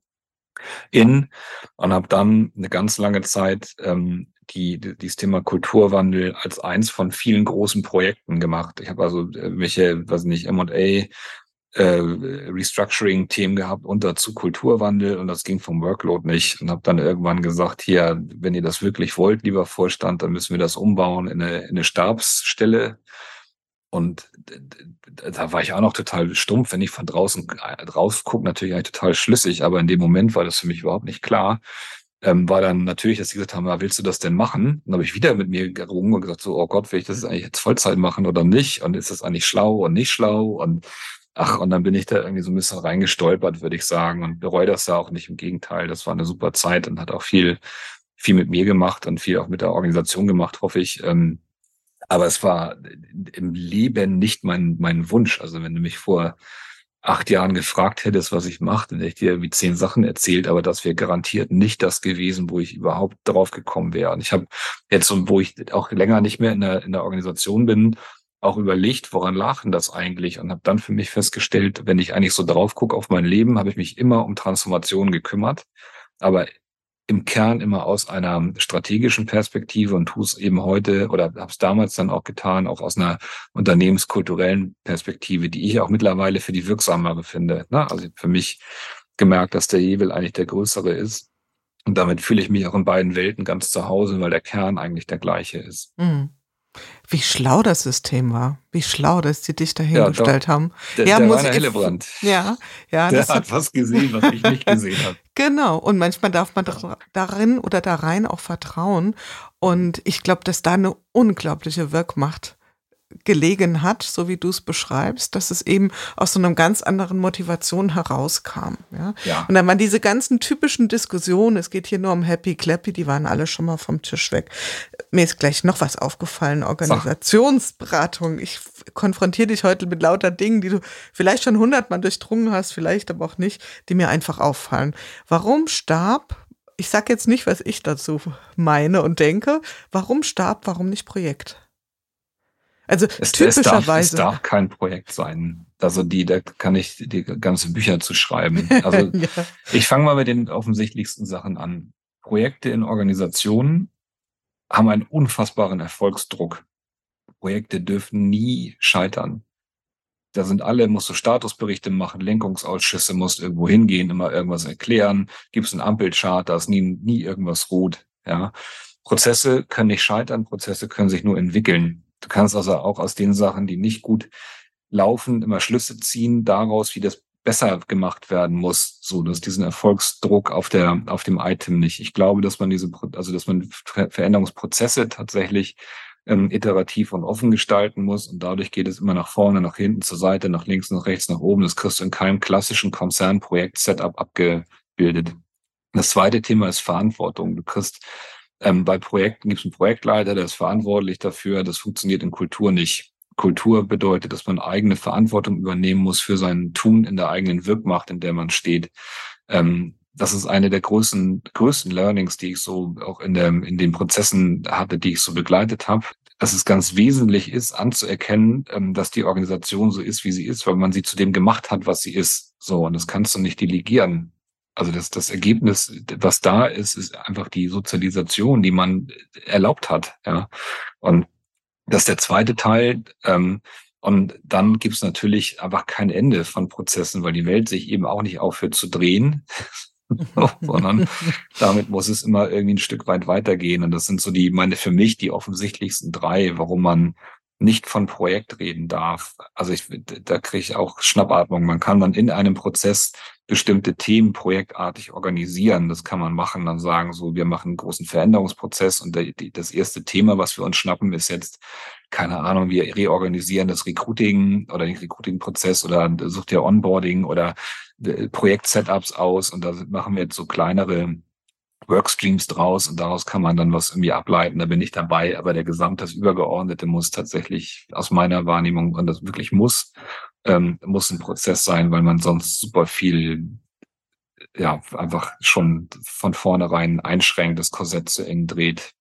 S3: in und habe dann eine ganz lange Zeit ähm, die, die, dieses Thema Kulturwandel als eins von vielen großen Projekten gemacht. Ich habe also äh, welche, weiß nicht, M&A, äh, Restructuring-Themen gehabt und dazu Kulturwandel und das ging vom Workload nicht und habe dann irgendwann gesagt, hier, wenn ihr das wirklich wollt, lieber Vorstand, dann müssen wir das umbauen in eine, in eine Stabsstelle. Und da war ich auch noch total stumpf, wenn ich von draußen drauf gucke, natürlich total schlüssig, aber in dem Moment war das für mich überhaupt nicht klar ähm, war dann natürlich, dass sie gesagt haben, ja, willst du das denn machen? Dann habe ich wieder mit mir gerungen und gesagt, so, oh Gott, will ich das eigentlich jetzt Vollzeit machen oder nicht? Und ist das eigentlich schlau und nicht schlau? Und ach, und dann bin ich da irgendwie so ein bisschen reingestolpert, würde ich sagen, und bereue das ja auch nicht. Im Gegenteil, das war eine super Zeit und hat auch viel, viel mit mir gemacht und viel auch mit der Organisation gemacht, hoffe ich. Ähm, aber es war im Leben nicht mein, mein Wunsch. Also wenn du mich vor acht Jahren gefragt hättest, was ich mache, dann hätte ich dir wie zehn Sachen erzählt, aber das wäre garantiert nicht das gewesen, wo ich überhaupt drauf gekommen wäre. Und ich habe jetzt, wo ich auch länger nicht mehr in der, in der Organisation bin, auch überlegt, woran lag denn das eigentlich? Und habe dann für mich festgestellt, wenn ich eigentlich so drauf gucke auf mein Leben, habe ich mich immer um Transformation gekümmert. Aber im Kern immer aus einer strategischen Perspektive und tue es eben heute oder habe es damals dann auch getan, auch aus einer unternehmenskulturellen Perspektive, die ich auch mittlerweile für die wirksamere finde. Ne? Also für mich gemerkt, dass der Hebel eigentlich der größere ist. Und damit fühle ich mich auch in beiden Welten ganz zu Hause, weil der Kern eigentlich der gleiche ist. Mhm.
S2: Wie schlau das System war. Wie schlau, dass die dich dahingestellt ja, haben.
S3: Der,
S2: ja,
S3: der muss Rainer Hillebrand.
S2: Ja, ja.
S3: Der hat was gesehen, was ich nicht gesehen habe. [laughs]
S2: Genau. Und manchmal darf man darin oder da rein auch vertrauen. Und ich glaube, dass da eine unglaubliche Wirkmacht gelegen hat, so wie du es beschreibst, dass es eben aus so einer ganz anderen Motivation herauskam. Ja? ja. Und dann waren diese ganzen typischen Diskussionen, es geht hier nur um Happy Clappy, die waren alle schon mal vom Tisch weg. Mir ist gleich noch was aufgefallen, Organisationsberatung. Ich konfrontiere dich heute mit lauter Dingen, die du vielleicht schon hundertmal durchdrungen hast, vielleicht aber auch nicht, die mir einfach auffallen. Warum starb ich sage jetzt nicht, was ich dazu meine und denke. Warum Stab, warum nicht Projekt?
S3: Also es, typischerweise. Es darf, es darf kein Projekt sein. Also die, da kann ich die ganze Bücher zu schreiben. [laughs] Also ja. ich fange mal mit den offensichtlichsten Sachen an. Projekte in Organisationen haben einen unfassbaren Erfolgsdruck. Projekte dürfen nie scheitern. Da sind alle, musst du Statusberichte machen, Lenkungsausschüsse, musst irgendwo hingehen, immer irgendwas erklären, gibt's einen Ampelchart, da ist nie, nie irgendwas gut. Ja. Prozesse können nicht scheitern, Prozesse können sich nur entwickeln. Du kannst also auch aus den Sachen, die nicht gut laufen, immer Schlüsse ziehen daraus, wie das besser gemacht werden muss, so dass diesen Erfolgsdruck auf der auf dem Item nicht. Ich glaube, dass man diese also dass man Veränderungsprozesse tatsächlich ähm, iterativ und offen gestalten muss und dadurch geht es immer nach vorne, nach hinten, zur Seite, nach links, nach rechts, nach oben. Das kriegst du in keinem klassischen Konzernprojekt-Setup abgebildet. Das zweite Thema ist Verantwortung. Du kriegst ähm, bei Projekten gibt es einen Projektleiter, der ist verantwortlich dafür. Das funktioniert in Kultur nicht. Kultur bedeutet, dass man eigene Verantwortung übernehmen muss für sein Tun in der eigenen Wirkmacht, in der man steht. Ähm, das ist eine der größten, größten Learnings, die ich so auch in, der, in den Prozessen hatte, die ich so begleitet habe. Dass es ganz wesentlich ist, anzuerkennen, ähm, dass die Organisation so ist, wie sie ist, weil man sie zu dem gemacht hat, was sie ist. So, und das kannst du nicht delegieren. Also das, das Ergebnis, was da ist, ist einfach die Sozialisation, die man erlaubt hat. Ja. Und das ist der zweite Teil. Ähm, und dann gibt es natürlich einfach kein Ende von Prozessen, weil die Welt sich eben auch nicht aufhört zu drehen, [laughs] sondern damit muss es immer irgendwie ein Stück weit weitergehen. Und das sind so die, meine für mich die offensichtlichsten drei, warum man nicht von Projekt reden darf. Also ich, da kriege ich auch Schnappatmung. Man kann dann in einem Prozess bestimmte Themen projektartig organisieren. Das kann man machen, dann sagen so, wir machen einen großen Veränderungsprozess und der, die, das erste Thema, was wir uns schnappen, ist jetzt, keine Ahnung, wir reorganisieren das Recruiting oder den Recruiting-Prozess oder sucht ihr Onboarding oder äh, Projekt-Setups aus und da machen wir jetzt so kleinere Workstreams draus und daraus kann man dann was irgendwie ableiten. Da bin ich dabei, aber der Gesamt, das Übergeordnete muss tatsächlich aus meiner Wahrnehmung, und das wirklich muss, ähm, muss ein Prozess sein, weil man sonst super viel ja einfach schon von vornherein einschränkt, das Korsett zu eng dreht.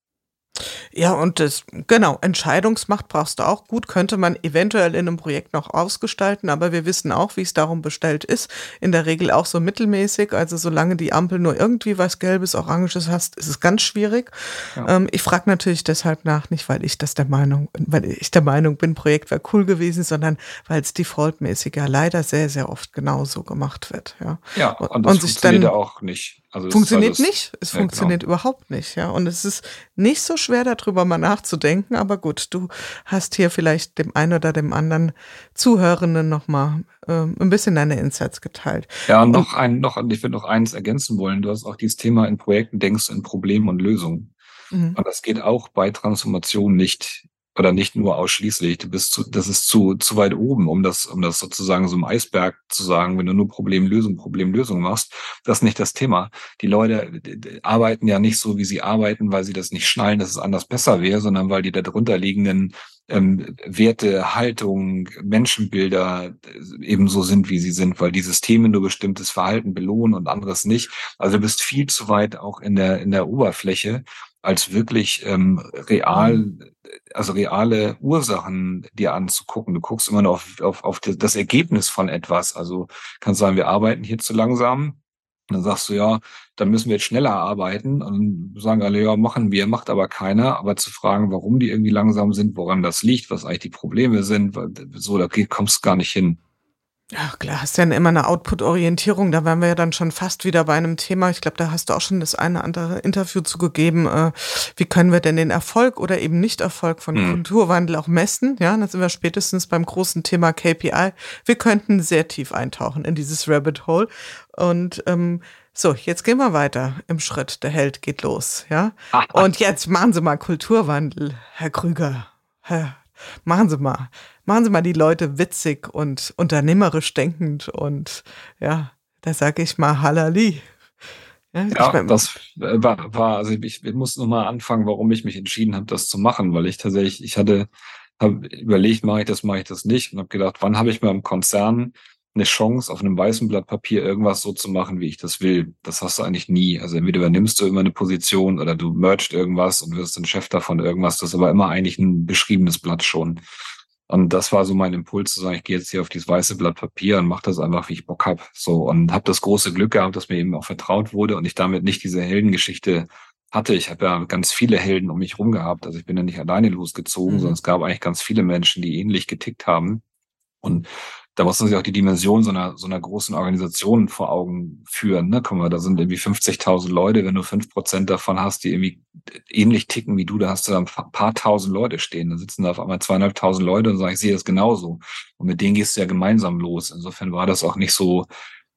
S2: Ja, und das, genau, Entscheidungsmacht brauchst du auch. Gut, könnte man eventuell in einem Projekt noch ausgestalten, aber wir wissen auch, wie es darum bestellt ist. In der Regel auch so mittelmäßig. Also solange die Ampel nur irgendwie was Gelbes, Oranges hast, ist es ganz schwierig. Ja. Ähm, ich frage natürlich deshalb nach, nicht weil ich das der Meinung, weil ich der Meinung bin, Projekt wäre cool gewesen, sondern weil es defaultmäßig ja leider sehr, sehr oft genauso gemacht wird. Ja,
S3: ja und das und funktioniert ja auch nicht.
S2: Also funktioniert nicht. Es ja, funktioniert genau. überhaupt nicht, ja. Und es ist nicht so schwer, darüber mal nachzudenken, aber gut, du hast hier vielleicht dem einen oder dem anderen Zuhörenden nochmal äh, ein bisschen deine Insights geteilt.
S3: Ja, und noch ein, noch, ich würde noch eins ergänzen wollen. Du hast auch dieses Thema in Projekten denkst in Problemen und Lösungen. Mhm. Und das geht auch bei Transformation nicht oder nicht nur ausschließlich. Du bist zu, das ist zu, zu weit oben, um das, um das sozusagen so im Eisberg zu sagen, wenn du nur Problemlösung, Problemlösung machst. Das ist nicht das Thema. Die Leute arbeiten ja nicht so, wie sie arbeiten, weil sie das nicht schnallen, dass es anders besser wäre, sondern weil die da drunter liegenden ähm, Werte, Haltung, Menschenbilder äh, ebenso sind, wie sie sind, weil die Systeme nur bestimmtes Verhalten belohnen und anderes nicht. Also du bist viel zu weit auch in der, in der Oberfläche als wirklich ähm, real, also reale Ursachen dir anzugucken. Du guckst immer nur auf, auf, auf das Ergebnis von etwas. Also kannst sagen, wir arbeiten hier zu langsam. Und dann sagst du, ja, dann müssen wir jetzt schneller arbeiten. Und sagen alle, ja, machen wir, macht aber keiner. Aber zu fragen, warum die irgendwie langsam sind, woran das liegt, was eigentlich die Probleme sind, so, da kommst du gar nicht hin.
S2: Ja, klar, hast ja immer eine Output-Orientierung. Da wären wir ja dann schon fast wieder bei einem Thema. Ich glaube, da hast du auch schon das eine andere Interview zugegeben. Äh, wie können wir denn den Erfolg oder eben Nicht-Erfolg von mhm. Kulturwandel auch messen? Ja, dann sind wir spätestens beim großen Thema KPI. Wir könnten sehr tief eintauchen in dieses Rabbit Hole. Und ähm, so, jetzt gehen wir weiter im Schritt. Der Held geht los, ja. Und jetzt machen Sie mal Kulturwandel, Herr Krüger. Herr Machen Sie mal, machen Sie mal die Leute witzig und unternehmerisch denkend und ja, da sage ich mal Halali.
S3: Ja, ja mein, das war, war, also ich, ich muss nochmal anfangen, warum ich mich entschieden habe, das zu machen, weil ich tatsächlich, ich hatte, habe überlegt, mache ich das, mache ich das nicht und habe gedacht, wann habe ich mal im Konzern eine Chance, auf einem weißen Blatt Papier irgendwas so zu machen, wie ich das will. Das hast du eigentlich nie. Also entweder übernimmst du immer eine Position oder du merged irgendwas und wirst ein Chef davon irgendwas. Das ist aber immer eigentlich ein beschriebenes Blatt schon. Und das war so mein Impuls zu sagen, ich gehe jetzt hier auf dieses weiße Blatt Papier und mache das einfach, wie ich Bock hab. So und habe das große Glück gehabt, dass mir eben auch vertraut wurde und ich damit nicht diese Heldengeschichte hatte. Ich habe ja ganz viele Helden um mich rum gehabt. Also ich bin ja nicht alleine losgezogen, mhm. sondern es gab eigentlich ganz viele Menschen, die ähnlich getickt haben. Und da muss man sich auch die Dimension so einer, so einer großen Organisation vor Augen führen. Ne? Guck mal, da sind irgendwie 50.000 Leute. Wenn du fünf Prozent davon hast, die irgendwie ähnlich ticken wie du, da hast du da ein paar tausend Leute stehen. Da sitzen da auf einmal zweieinhalbtausend Leute und sagen, ich sehe das genauso. Und mit denen gehst du ja gemeinsam los. Insofern war das auch nicht so,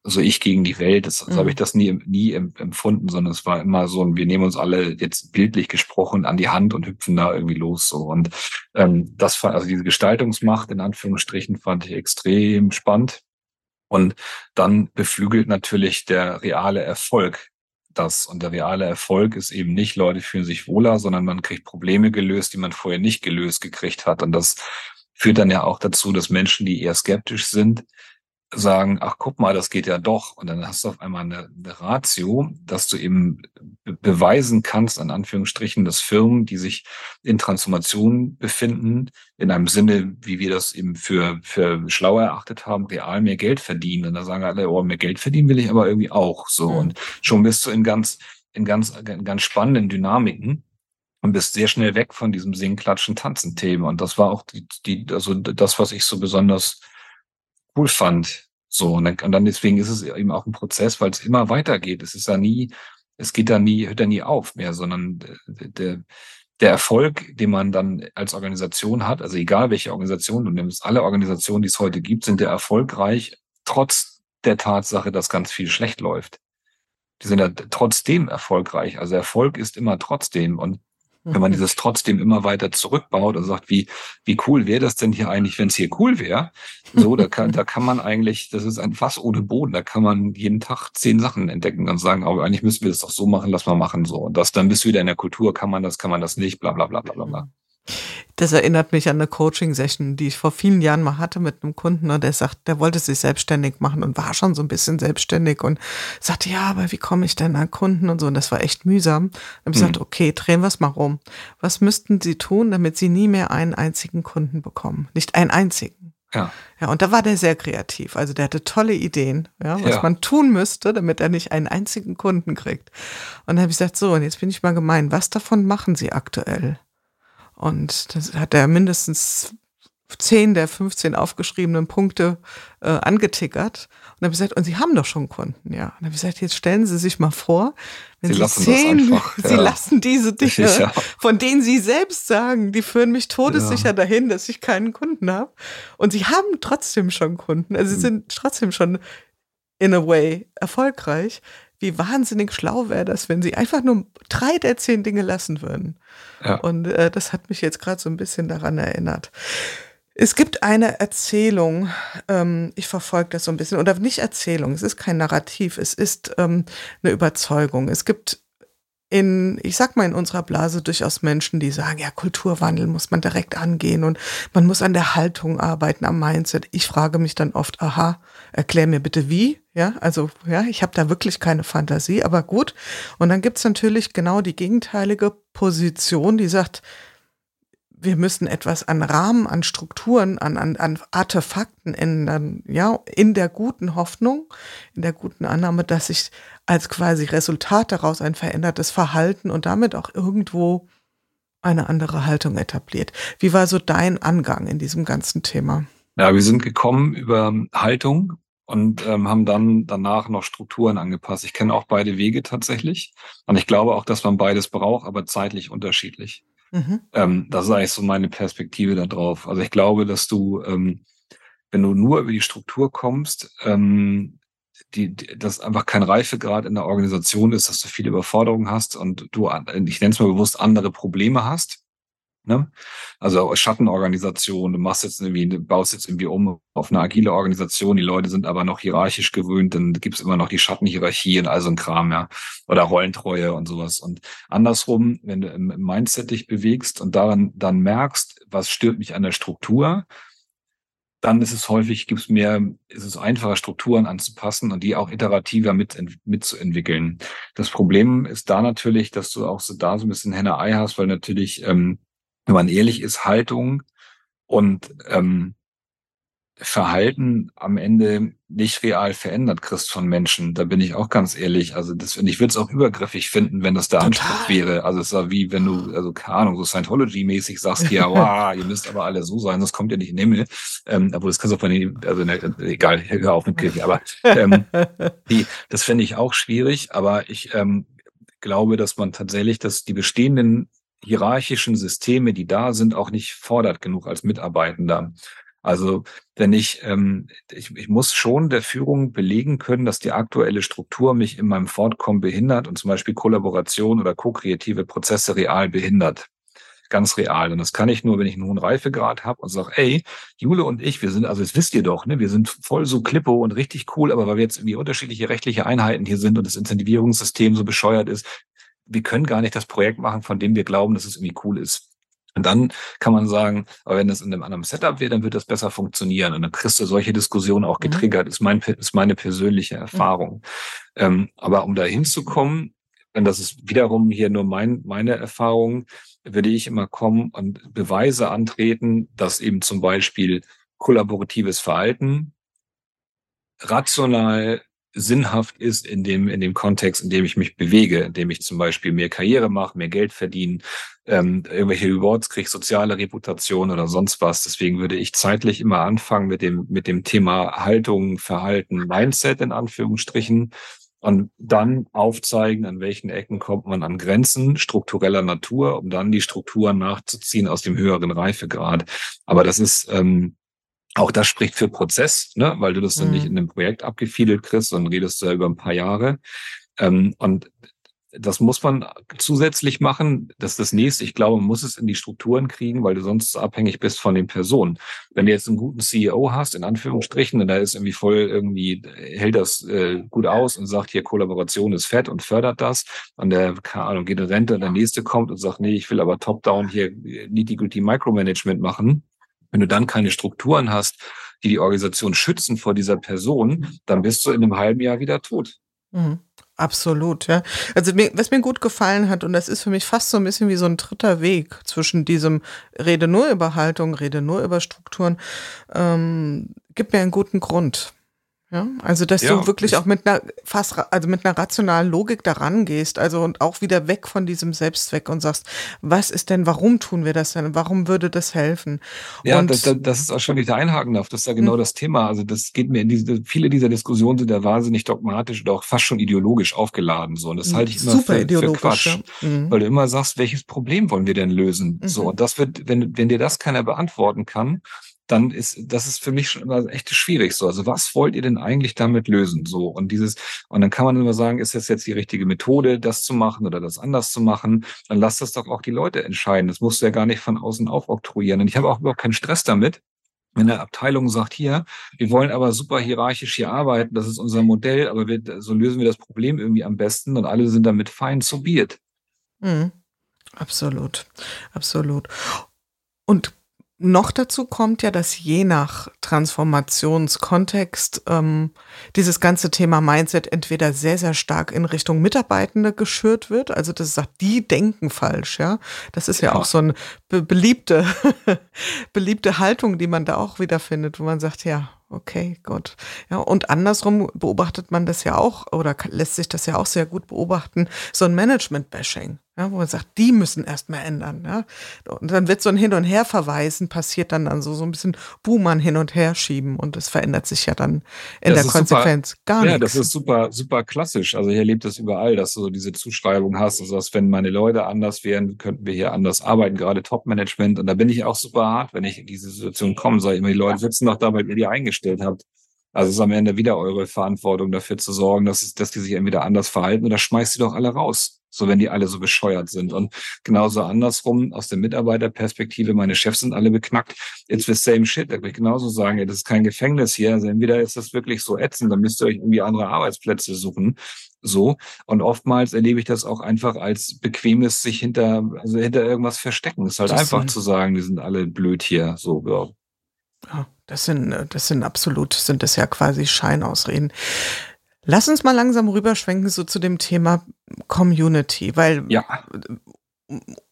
S3: so ich gegen die Welt. Das, so mhm. habe ich das nie, nie empfunden, sondern es war immer so, wir nehmen uns alle jetzt bildlich gesprochen an die Hand und hüpfen da irgendwie los. So. Und ähm, das war, also diese Gestaltungsmacht in Anführungsstrichen fand ich extrem spannend. Und dann beflügelt natürlich der reale Erfolg das. Und der reale Erfolg ist eben nicht, Leute fühlen sich wohler, sondern man kriegt Probleme gelöst, die man vorher nicht gelöst gekriegt hat. Und das führt dann ja auch dazu, dass Menschen, die eher skeptisch sind, sagen, ach guck mal, das geht ja doch. Und dann hast du auf einmal eine, eine Ratio, dass du eben beweisen kannst, an Anführungsstrichen, dass Firmen, die sich in Transformation befinden, in einem Sinne, wie wir das eben für, für schlau erachtet haben, real mehr Geld verdienen. Und da sagen alle, oh, mehr Geld verdienen will ich aber irgendwie auch. So. Mhm. Und schon bist du in ganz, in ganz, in ganz spannenden Dynamiken und bist sehr schnell weg von diesem Singen, Klatschen, Tanzen-Thema. Und das war auch die, die, also das, was ich so besonders cool fand. So, und dann, und dann deswegen ist es eben auch ein Prozess, weil es immer weitergeht. Es ist ja nie, es geht da nie, hört da nie auf mehr, sondern der, der Erfolg, den man dann als Organisation hat, also egal welche Organisation du nimmst, alle Organisationen, die es heute gibt, sind ja erfolgreich, trotz der Tatsache, dass ganz viel schlecht läuft. Die sind ja trotzdem erfolgreich. Also Erfolg ist immer trotzdem. Und wenn man mhm. dieses trotzdem immer weiter zurückbaut und sagt, wie, wie cool wäre das denn hier eigentlich, wenn es hier cool wäre? So, da kann, da kann man eigentlich, das ist ein Fass ohne Boden, da kann man jeden Tag zehn Sachen entdecken und sagen, aber eigentlich müssen wir das doch so machen, lass mal machen, so. Und das, dann bist du wieder in der Kultur, kann man das, kann man das nicht, bla, bla, bla, bla, bla.
S2: Das erinnert mich an eine Coaching-Session, die ich vor vielen Jahren mal hatte mit einem Kunden und der sagt, der wollte sich selbstständig machen und war schon so ein bisschen selbstständig und sagte, ja, aber wie komme ich denn an Kunden und so und das war echt mühsam. Und ich mhm. gesagt, okay, drehen wir es mal rum. Was müssten Sie tun, damit Sie nie mehr einen einzigen Kunden bekommen? Nicht einen einzigen. Ja. Ja, und da war der sehr kreativ. Also der hatte tolle Ideen, ja, was ja. man tun müsste, damit er nicht einen einzigen Kunden kriegt. Und dann habe ich gesagt, so, und jetzt bin ich mal gemein, was davon machen Sie aktuell? Und das hat er mindestens zehn der 15 aufgeschriebenen Punkte äh, angetickert. Und habe ich gesagt, und Sie haben doch schon Kunden, ja. Und habe ich gesagt, jetzt stellen Sie sich mal vor, wenn Sie, Sie zehn, einfach, Sie ja. lassen diese [laughs] Dinge, ja. von denen Sie selbst sagen, die führen mich todessicher ja. dahin, dass ich keinen Kunden habe. Und Sie haben trotzdem schon Kunden. Also Sie hm. sind trotzdem schon in a way erfolgreich wie wahnsinnig schlau wäre das, wenn sie einfach nur drei der zehn Dinge lassen würden. Ja. Und äh, das hat mich jetzt gerade so ein bisschen daran erinnert. Es gibt eine Erzählung, ähm, ich verfolge das so ein bisschen, oder nicht Erzählung, es ist kein Narrativ, es ist ähm, eine Überzeugung. Es gibt in, ich sag mal, in unserer Blase durchaus Menschen, die sagen, ja, Kulturwandel muss man direkt angehen und man muss an der Haltung arbeiten, am Mindset. Ich frage mich dann oft, aha, erklär mir bitte wie. Ja, also ja, ich habe da wirklich keine Fantasie, aber gut. Und dann gibt's natürlich genau die gegenteilige Position, die sagt, wir müssen etwas an Rahmen, an Strukturen, an, an, an Artefakten ändern, ja, in der guten Hoffnung, in der guten Annahme, dass sich als quasi Resultat daraus ein verändertes Verhalten und damit auch irgendwo eine andere Haltung etabliert. Wie war so dein Angang in diesem ganzen Thema?
S3: Ja, wir sind gekommen über Haltung und ähm, haben dann danach noch Strukturen angepasst. Ich kenne auch beide Wege tatsächlich. Und ich glaube auch, dass man beides braucht, aber zeitlich unterschiedlich. Mhm. Ähm, das ist eigentlich so meine Perspektive da drauf. Also ich glaube, dass du, ähm, wenn du nur über die Struktur kommst, ähm, die, die, dass einfach kein Reifegrad in der Organisation ist, dass du viele Überforderungen hast und du, ich nenne es mal bewusst, andere Probleme hast. Ne? Also Schattenorganisation, du machst jetzt irgendwie, du baust jetzt irgendwie um auf eine agile Organisation, die Leute sind aber noch hierarchisch gewöhnt, dann gibt's immer noch die Schattenhierarchie und all so ein Kram, ja. Oder Rollentreue und sowas. Und andersrum, wenn du im Mindset dich bewegst und daran dann merkst, was stört mich an der Struktur, dann ist es häufig, gibt es mehr, ist es einfacher, Strukturen anzupassen und die auch iterativer mit, mitzuentwickeln. Das Problem ist da natürlich, dass du auch so da so ein bisschen Henne-Ei hast, weil natürlich ähm, wenn man ehrlich ist, Haltung und ähm, Verhalten am Ende nicht real verändert kriegst von Menschen. Da bin ich auch ganz ehrlich. Also das, und ich würde es auch übergriffig finden, wenn das der Anspruch wäre. Also es ist ja wie wenn du, also keine Ahnung, so Scientology-mäßig sagst, ja, [laughs] wow, ihr müsst aber alle so sein, das kommt ja nicht in den Himmel. Ähm, obwohl das kannst du auch von den, also ne, egal, hör auf mit Kirche. Aber ähm, die, das finde ich auch schwierig. Aber ich ähm, glaube, dass man tatsächlich, dass die bestehenden hierarchischen Systeme, die da sind, auch nicht fordert genug als Mitarbeitender. Also wenn ich, ähm, ich, ich muss schon der Führung belegen können, dass die aktuelle Struktur mich in meinem Fortkommen behindert und zum Beispiel Kollaboration oder ko-kreative Prozesse real behindert. Ganz real. Und das kann ich nur, wenn ich einen hohen Reifegrad habe und sage, ey, Jule und ich, wir sind, also das wisst ihr doch, ne, wir sind voll so Klippo und richtig cool, aber weil wir jetzt irgendwie unterschiedliche rechtliche Einheiten hier sind und das Incentivierungssystem so bescheuert ist, wir können gar nicht das Projekt machen, von dem wir glauben, dass es irgendwie cool ist. Und dann kann man sagen, aber wenn das in einem anderen Setup wäre, dann wird das besser funktionieren. Und dann kriegst du solche Diskussionen auch mhm. getriggert, ist, mein, ist meine persönliche mhm. Erfahrung. Mhm. Ähm, aber um da hinzukommen, und das ist wiederum hier nur mein, meine Erfahrung, würde ich immer kommen und Beweise antreten, dass eben zum Beispiel kollaboratives Verhalten rational sinnhaft ist in dem, in dem Kontext, in dem ich mich bewege, in dem ich zum Beispiel mehr Karriere mache, mehr Geld verdiene, ähm, irgendwelche Rewards kriege, soziale Reputation oder sonst was. Deswegen würde ich zeitlich immer anfangen mit dem, mit dem Thema Haltung, Verhalten, Mindset in Anführungsstrichen und dann aufzeigen, an welchen Ecken kommt man an Grenzen struktureller Natur, um dann die Strukturen nachzuziehen aus dem höheren Reifegrad. Aber das ist, ähm, auch das spricht für Prozess, ne? weil du das dann nicht mhm. in einem Projekt abgefiedelt kriegst, sondern redest da über ein paar Jahre. Ähm, und das muss man zusätzlich machen. Das ist das nächste. Ich glaube, man muss es in die Strukturen kriegen, weil du sonst abhängig bist von den Personen. Wenn du jetzt einen guten CEO hast, in Anführungsstrichen, und da ist irgendwie voll irgendwie, hält das äh, gut aus und sagt, hier Kollaboration ist fett und fördert das. Und der, keine Ahnung, geht in Rente und der nächste kommt und sagt, nee, ich will aber top-down hier nitty-gritty Micromanagement machen wenn du dann keine Strukturen hast, die die Organisation schützen vor dieser Person, dann bist du in einem halben Jahr wieder tot.
S2: Mhm. Absolut, ja. Also mir, was mir gut gefallen hat, und das ist für mich fast so ein bisschen wie so ein dritter Weg zwischen diesem Rede nur über Haltung, Rede nur über Strukturen, ähm, gibt mir einen guten Grund. Ja, also dass ja, du wirklich auch mit einer fast also mit einer rationalen Logik daran gehst, also und auch wieder weg von diesem Selbstzweck und sagst, was ist denn, warum tun wir das denn? Warum würde das helfen?
S3: Ja, und das, das ist auch schon wieder einhaken darf. Das ist ja genau hm. das Thema. Also das geht mir in diese, viele dieser Diskussionen sind ja wahnsinnig dogmatisch oder auch fast schon ideologisch aufgeladen. So, und das hm, halte ich immer Super für, für Quatsch. Ja. Mhm. Weil du immer sagst, welches Problem wollen wir denn lösen? Mhm. So, und das wird, wenn, wenn dir das keiner beantworten kann, dann ist das ist für mich schon echt schwierig so. Also was wollt ihr denn eigentlich damit lösen? So und dieses und dann kann man immer sagen, ist das jetzt die richtige Methode, das zu machen oder das anders zu machen? Dann lasst das doch auch die Leute entscheiden. Das musst du ja gar nicht von außen aufoktroyieren. Und ich habe auch überhaupt keinen Stress damit, wenn eine Abteilung sagt, hier, wir wollen aber super hierarchisch hier arbeiten, das ist unser Modell, aber wir, so lösen wir das Problem irgendwie am besten und alle sind damit fein, so be.
S2: Mhm. Absolut, absolut. Und noch dazu kommt ja, dass je nach Transformationskontext ähm, dieses ganze Thema Mindset entweder sehr, sehr stark in Richtung Mitarbeitende geschürt wird. Also das sagt, die denken falsch, ja. Das ist ja, ja auch so eine be beliebte, [laughs] beliebte Haltung, die man da auch wieder findet, wo man sagt, ja, okay, Gott. Ja, und andersrum beobachtet man das ja auch oder lässt sich das ja auch sehr gut beobachten, so ein Management-Bashing. Ja, wo man sagt, die müssen erstmal ändern. Ja? Und dann wird so ein Hin- und Her-Verweisen passiert dann, dann so, so ein bisschen Buhmann hin und her schieben und es verändert sich ja dann in das der Konsequenz
S3: super,
S2: gar nichts.
S3: Ja, das ist super, super klassisch. Also ich erlebe das überall, dass du so diese Zuschreibung hast, also dass wenn meine Leute anders wären, könnten wir hier anders arbeiten, gerade Top-Management. Und da bin ich auch super hart, wenn ich in diese Situation komme, sage ich immer, die Leute sitzen doch da, weil ihr die eingestellt habt. Also es ist am Ende wieder eure Verantwortung dafür zu sorgen, dass, es, dass die sich entweder anders verhalten oder schmeißt sie doch alle raus. So, wenn die alle so bescheuert sind. Und genauso andersrum, aus der Mitarbeiterperspektive, meine Chefs sind alle beknackt. It's the same shit. Da kann ich genauso sagen, ja, das ist kein Gefängnis hier. Also entweder ist das wirklich so ätzend, dann müsst ihr euch irgendwie andere Arbeitsplätze suchen. So. Und oftmals erlebe ich das auch einfach als bequemes sich hinter, also hinter irgendwas verstecken. Es ist halt das einfach zu sagen, die sind alle blöd hier. So, ja.
S2: Ja, das sind, das sind absolut, sind das ja quasi Scheinausreden. Lass uns mal langsam rüberschwenken so zu dem Thema Community, weil
S3: ja.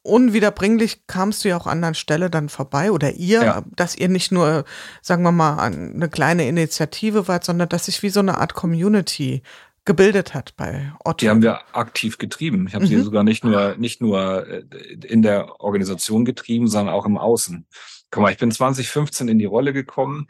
S2: unwiederbringlich kamst du ja auch an einer Stelle dann vorbei oder ihr, ja. dass ihr nicht nur, sagen wir mal, eine kleine Initiative wart, sondern dass sich wie so eine Art Community gebildet hat bei Otto.
S3: Die haben wir aktiv getrieben. Ich habe mhm. sie sogar nicht nur, nicht nur äh, in der Organisation getrieben, sondern auch im Außen. Guck mal, ich bin 2015 in die Rolle gekommen,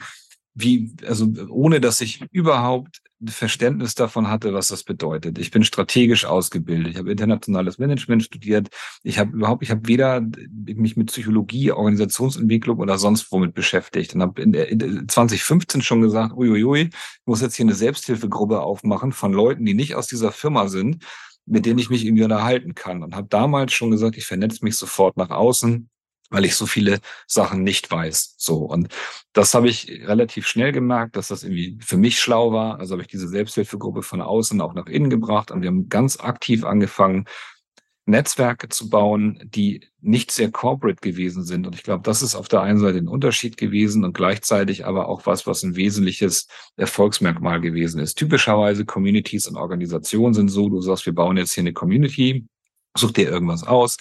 S3: wie, also ohne dass ich überhaupt Verständnis davon hatte, was das bedeutet. Ich bin strategisch ausgebildet. Ich habe internationales Management studiert. Ich habe überhaupt, ich habe weder mich mit Psychologie, Organisationsentwicklung oder sonst womit beschäftigt und habe in, in 2015 schon gesagt, uiuiui, ich muss jetzt hier eine Selbsthilfegruppe aufmachen von Leuten, die nicht aus dieser Firma sind, mit denen ich mich irgendwie unterhalten kann. Und habe damals schon gesagt, ich vernetze mich sofort nach außen weil ich so viele Sachen nicht weiß. So. Und das habe ich relativ schnell gemerkt, dass das irgendwie für mich schlau war. Also habe ich diese Selbsthilfegruppe von außen auch nach innen gebracht und wir haben ganz aktiv angefangen, Netzwerke zu bauen, die nicht sehr corporate gewesen sind. Und ich glaube, das ist auf der einen Seite ein Unterschied gewesen und gleichzeitig aber auch was, was ein wesentliches Erfolgsmerkmal gewesen ist. Typischerweise Communities und Organisationen sind so, du sagst, wir bauen jetzt hier eine Community, such dir irgendwas aus,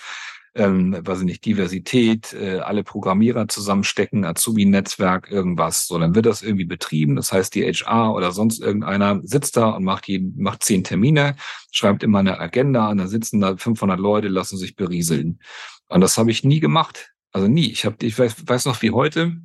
S3: ähm, weiß ich nicht, Diversität, äh, alle Programmierer zusammenstecken, Azubi-Netzwerk, irgendwas. So, dann wird das irgendwie betrieben. Das heißt, die HR oder sonst irgendeiner sitzt da und macht, jeden, macht zehn Termine, schreibt immer eine Agenda und dann sitzen da 500 Leute, lassen sich berieseln. Und das habe ich nie gemacht. Also nie. Ich habe, ich weiß, weiß noch wie heute,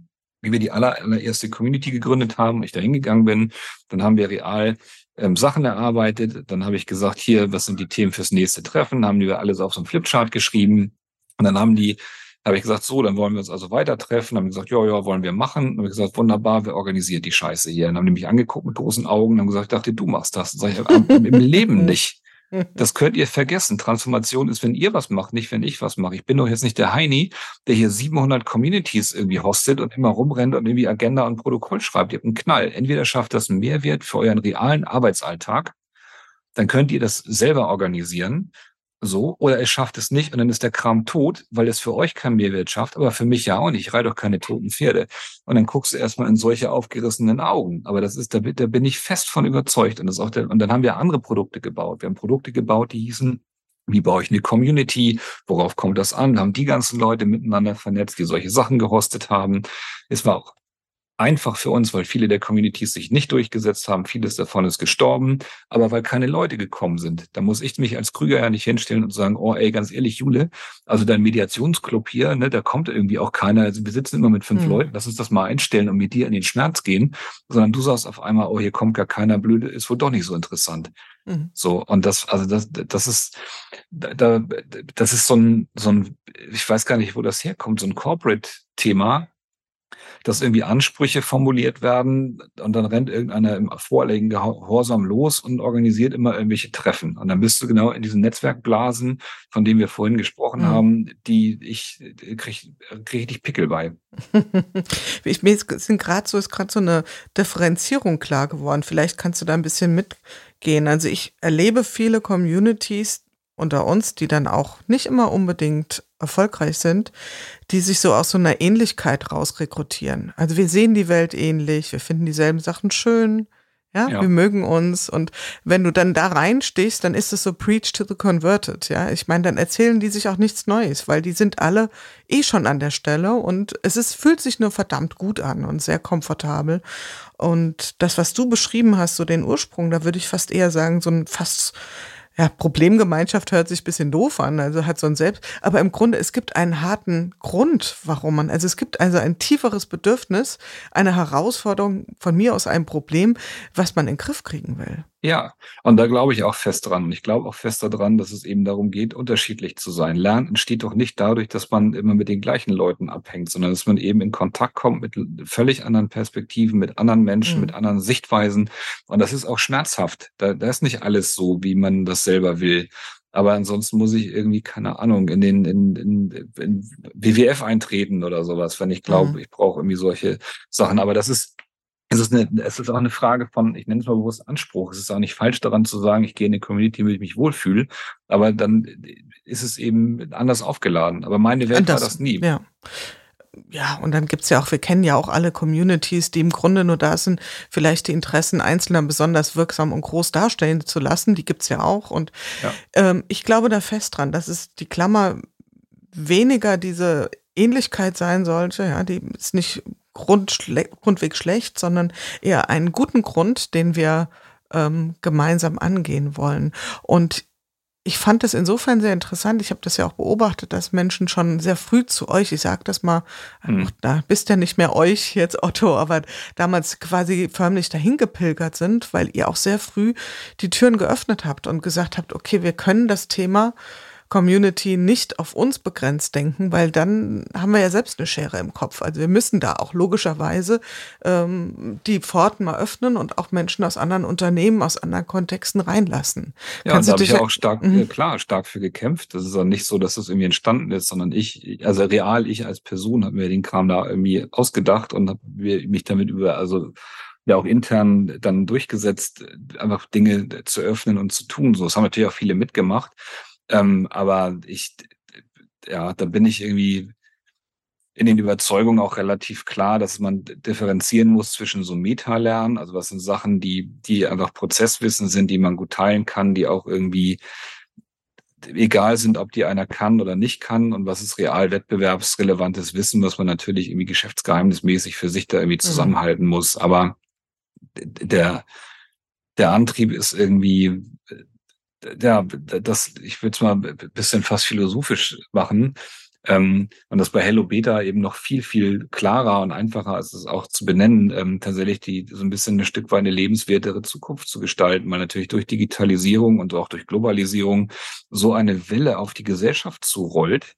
S3: wie wir die aller, allererste Community gegründet haben, ich da hingegangen bin, dann haben wir real ähm, Sachen erarbeitet. Dann habe ich gesagt, hier, was sind die Themen fürs nächste Treffen? Dann haben die alles auf so einem Flipchart geschrieben. Und dann haben die, habe ich gesagt, so, dann wollen wir uns also weiter treffen. Dann haben die gesagt, ja, ja, wollen wir machen. Dann habe ich gesagt, wunderbar, wer organisiert die Scheiße hier? Dann haben die mich angeguckt mit großen Augen und haben gesagt, ich dachte, du machst das. Dann sag ich, im Leben [laughs] nicht. Das könnt ihr vergessen. Transformation ist, wenn ihr was macht, nicht wenn ich was mache. Ich bin doch jetzt nicht der Heini, der hier 700 Communities irgendwie hostet und immer rumrennt und irgendwie Agenda und Protokoll schreibt. Ihr habt einen Knall. Entweder schafft das einen Mehrwert für euren realen Arbeitsalltag, dann könnt ihr das selber organisieren so, oder es schafft es nicht und dann ist der Kram tot, weil es für euch keinen Mehrwert schafft, aber für mich ja auch nicht. Ich reite doch keine toten Pferde. Und dann guckst du erstmal in solche aufgerissenen Augen. Aber das ist, da, da bin ich fest von überzeugt. Und das auch der, und dann haben wir andere Produkte gebaut. Wir haben Produkte gebaut, die hießen wie baue ich eine Community? Worauf kommt das an? Wir haben die ganzen Leute miteinander vernetzt, die solche Sachen gehostet haben. Es war auch einfach für uns, weil viele der Communities sich nicht durchgesetzt haben. Vieles davon ist gestorben, aber weil keine Leute gekommen sind. Da muss ich mich als Krüger ja nicht hinstellen und sagen, oh ey, ganz ehrlich, Jule, also dein Mediationsclub hier, ne, da kommt irgendwie auch keiner. Also wir sitzen immer mit fünf mhm. Leuten, lass uns das mal einstellen und mit dir in den Schmerz gehen, sondern du sagst auf einmal, oh, hier kommt gar keiner, blöde, ist wohl doch nicht so interessant. Mhm. So, und das, also das, das ist, da, das ist so ein, so ein, ich weiß gar nicht, wo das herkommt, so ein Corporate-Thema, dass irgendwie Ansprüche formuliert werden und dann rennt irgendeiner im vorliegenden Gehorsam los und organisiert immer irgendwelche Treffen. Und dann bist du genau in diesen Netzwerkblasen, von denen wir vorhin gesprochen mhm. haben, die ich kriege krieg richtig Pickel bei. [laughs]
S2: ich, mir sind gerade so, ist gerade so eine Differenzierung klar geworden. Vielleicht kannst du da ein bisschen mitgehen. Also ich erlebe viele Communities, unter uns, die dann auch nicht immer unbedingt erfolgreich sind, die sich so aus so einer Ähnlichkeit rausrekrutieren. Also wir sehen die Welt ähnlich, wir finden dieselben Sachen schön, ja, ja, wir mögen uns und wenn du dann da reinstehst, dann ist es so preach to the converted, ja. Ich meine, dann erzählen die sich auch nichts Neues, weil die sind alle eh schon an der Stelle und es ist, fühlt sich nur verdammt gut an und sehr komfortabel. Und das, was du beschrieben hast, so den Ursprung, da würde ich fast eher sagen, so ein fast ja, Problemgemeinschaft hört sich bisschen doof an, also hat so ein Selbst, aber im Grunde, es gibt einen harten Grund, warum man, also es gibt also ein tieferes Bedürfnis, eine Herausforderung von mir aus einem Problem, was man in den Griff kriegen will.
S3: Ja, und da glaube ich auch fest dran. Und ich glaube auch fest daran, dass es eben darum geht, unterschiedlich zu sein. Lernen entsteht doch nicht dadurch, dass man immer mit den gleichen Leuten abhängt, sondern dass man eben in Kontakt kommt mit völlig anderen Perspektiven, mit anderen Menschen, mhm. mit anderen Sichtweisen. Und das ist auch schmerzhaft. Da, da ist nicht alles so, wie man das selber will. Aber ansonsten muss ich irgendwie, keine Ahnung, in den in, in, in WWF eintreten oder sowas, wenn ich glaube, mhm. ich brauche irgendwie solche Sachen. Aber das ist es ist, eine, es ist auch eine Frage von, ich nenne es mal bewusst Anspruch. Es ist auch nicht falsch daran zu sagen, ich gehe in eine Community, damit ich mich wohlfühle, aber dann ist es eben anders aufgeladen. Aber meine Welt das, war das nie.
S2: Ja. Ja, und dann gibt's ja auch, wir kennen ja auch alle Communities, die im Grunde nur da sind, vielleicht die Interessen Einzelner besonders wirksam und groß darstellen zu lassen. Die gibt's ja auch. Und ja. Ähm, ich glaube da fest dran, dass es die Klammer weniger diese Ähnlichkeit sein sollte, ja, die ist nicht Grundschle grundweg schlecht, sondern eher einen guten Grund, den wir ähm, gemeinsam angehen wollen. Und ich fand es insofern sehr interessant. Ich habe das ja auch beobachtet, dass Menschen schon sehr früh zu euch, ich sage das mal, mhm. da bist ja nicht mehr euch jetzt Otto, aber damals quasi förmlich dahin gepilgert sind, weil ihr auch sehr früh die Türen geöffnet habt und gesagt habt, okay, wir können das Thema Community nicht auf uns begrenzt denken, weil dann haben wir ja selbst eine Schere im Kopf. Also wir müssen da auch logischerweise ähm, die Pforten mal öffnen und auch Menschen aus anderen Unternehmen, aus anderen Kontexten reinlassen.
S3: Ja, Kannst und da habe ich ja auch stark, mhm. klar, stark für gekämpft. Das ist auch nicht so, dass das irgendwie entstanden ist, sondern ich, also real, ich als Person habe mir den Kram da irgendwie ausgedacht und habe mich damit über, also ja auch intern dann durchgesetzt, einfach Dinge zu öffnen und zu tun. So, das haben natürlich auch viele mitgemacht. Ähm, aber ich, ja, da bin ich irgendwie in den Überzeugungen auch relativ klar, dass man differenzieren muss zwischen so Meta-Lernen, also was sind Sachen, die, die einfach Prozesswissen sind, die man gut teilen kann, die auch irgendwie egal sind, ob die einer kann oder nicht kann und was ist real wettbewerbsrelevantes Wissen, was man natürlich irgendwie geschäftsgeheimnismäßig für sich da irgendwie mhm. zusammenhalten muss. Aber der, der Antrieb ist irgendwie ja, das, ich würde es mal ein bisschen fast philosophisch machen. Ähm, und das bei Hello Beta eben noch viel, viel klarer und einfacher ist es auch zu benennen, ähm, tatsächlich die so ein bisschen ein Stück weit eine lebenswertere Zukunft zu gestalten, weil natürlich durch Digitalisierung und auch durch Globalisierung so eine Welle auf die Gesellschaft zurollt,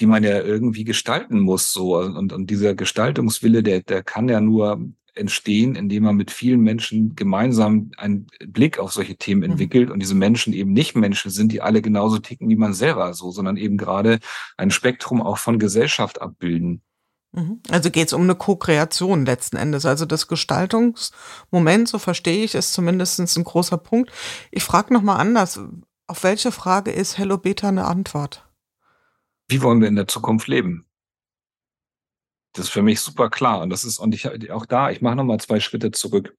S3: die man ja irgendwie gestalten muss. So und, und dieser Gestaltungswille, der, der kann ja nur entstehen, indem man mit vielen Menschen gemeinsam einen Blick auf solche Themen mhm. entwickelt und diese Menschen eben nicht Menschen sind, die alle genauso ticken wie man selber so, sondern eben gerade ein Spektrum auch von Gesellschaft abbilden.
S2: Mhm. Also geht es um eine Co-Kreation letzten Endes. Also das Gestaltungsmoment, so verstehe ich, ist zumindest ein großer Punkt. Ich frage nochmal anders. Auf welche Frage ist Hello Beta eine Antwort?
S3: Wie wollen wir in der Zukunft leben? Das ist für mich super klar. Und das ist, und ich auch da, ich mache nochmal zwei Schritte zurück.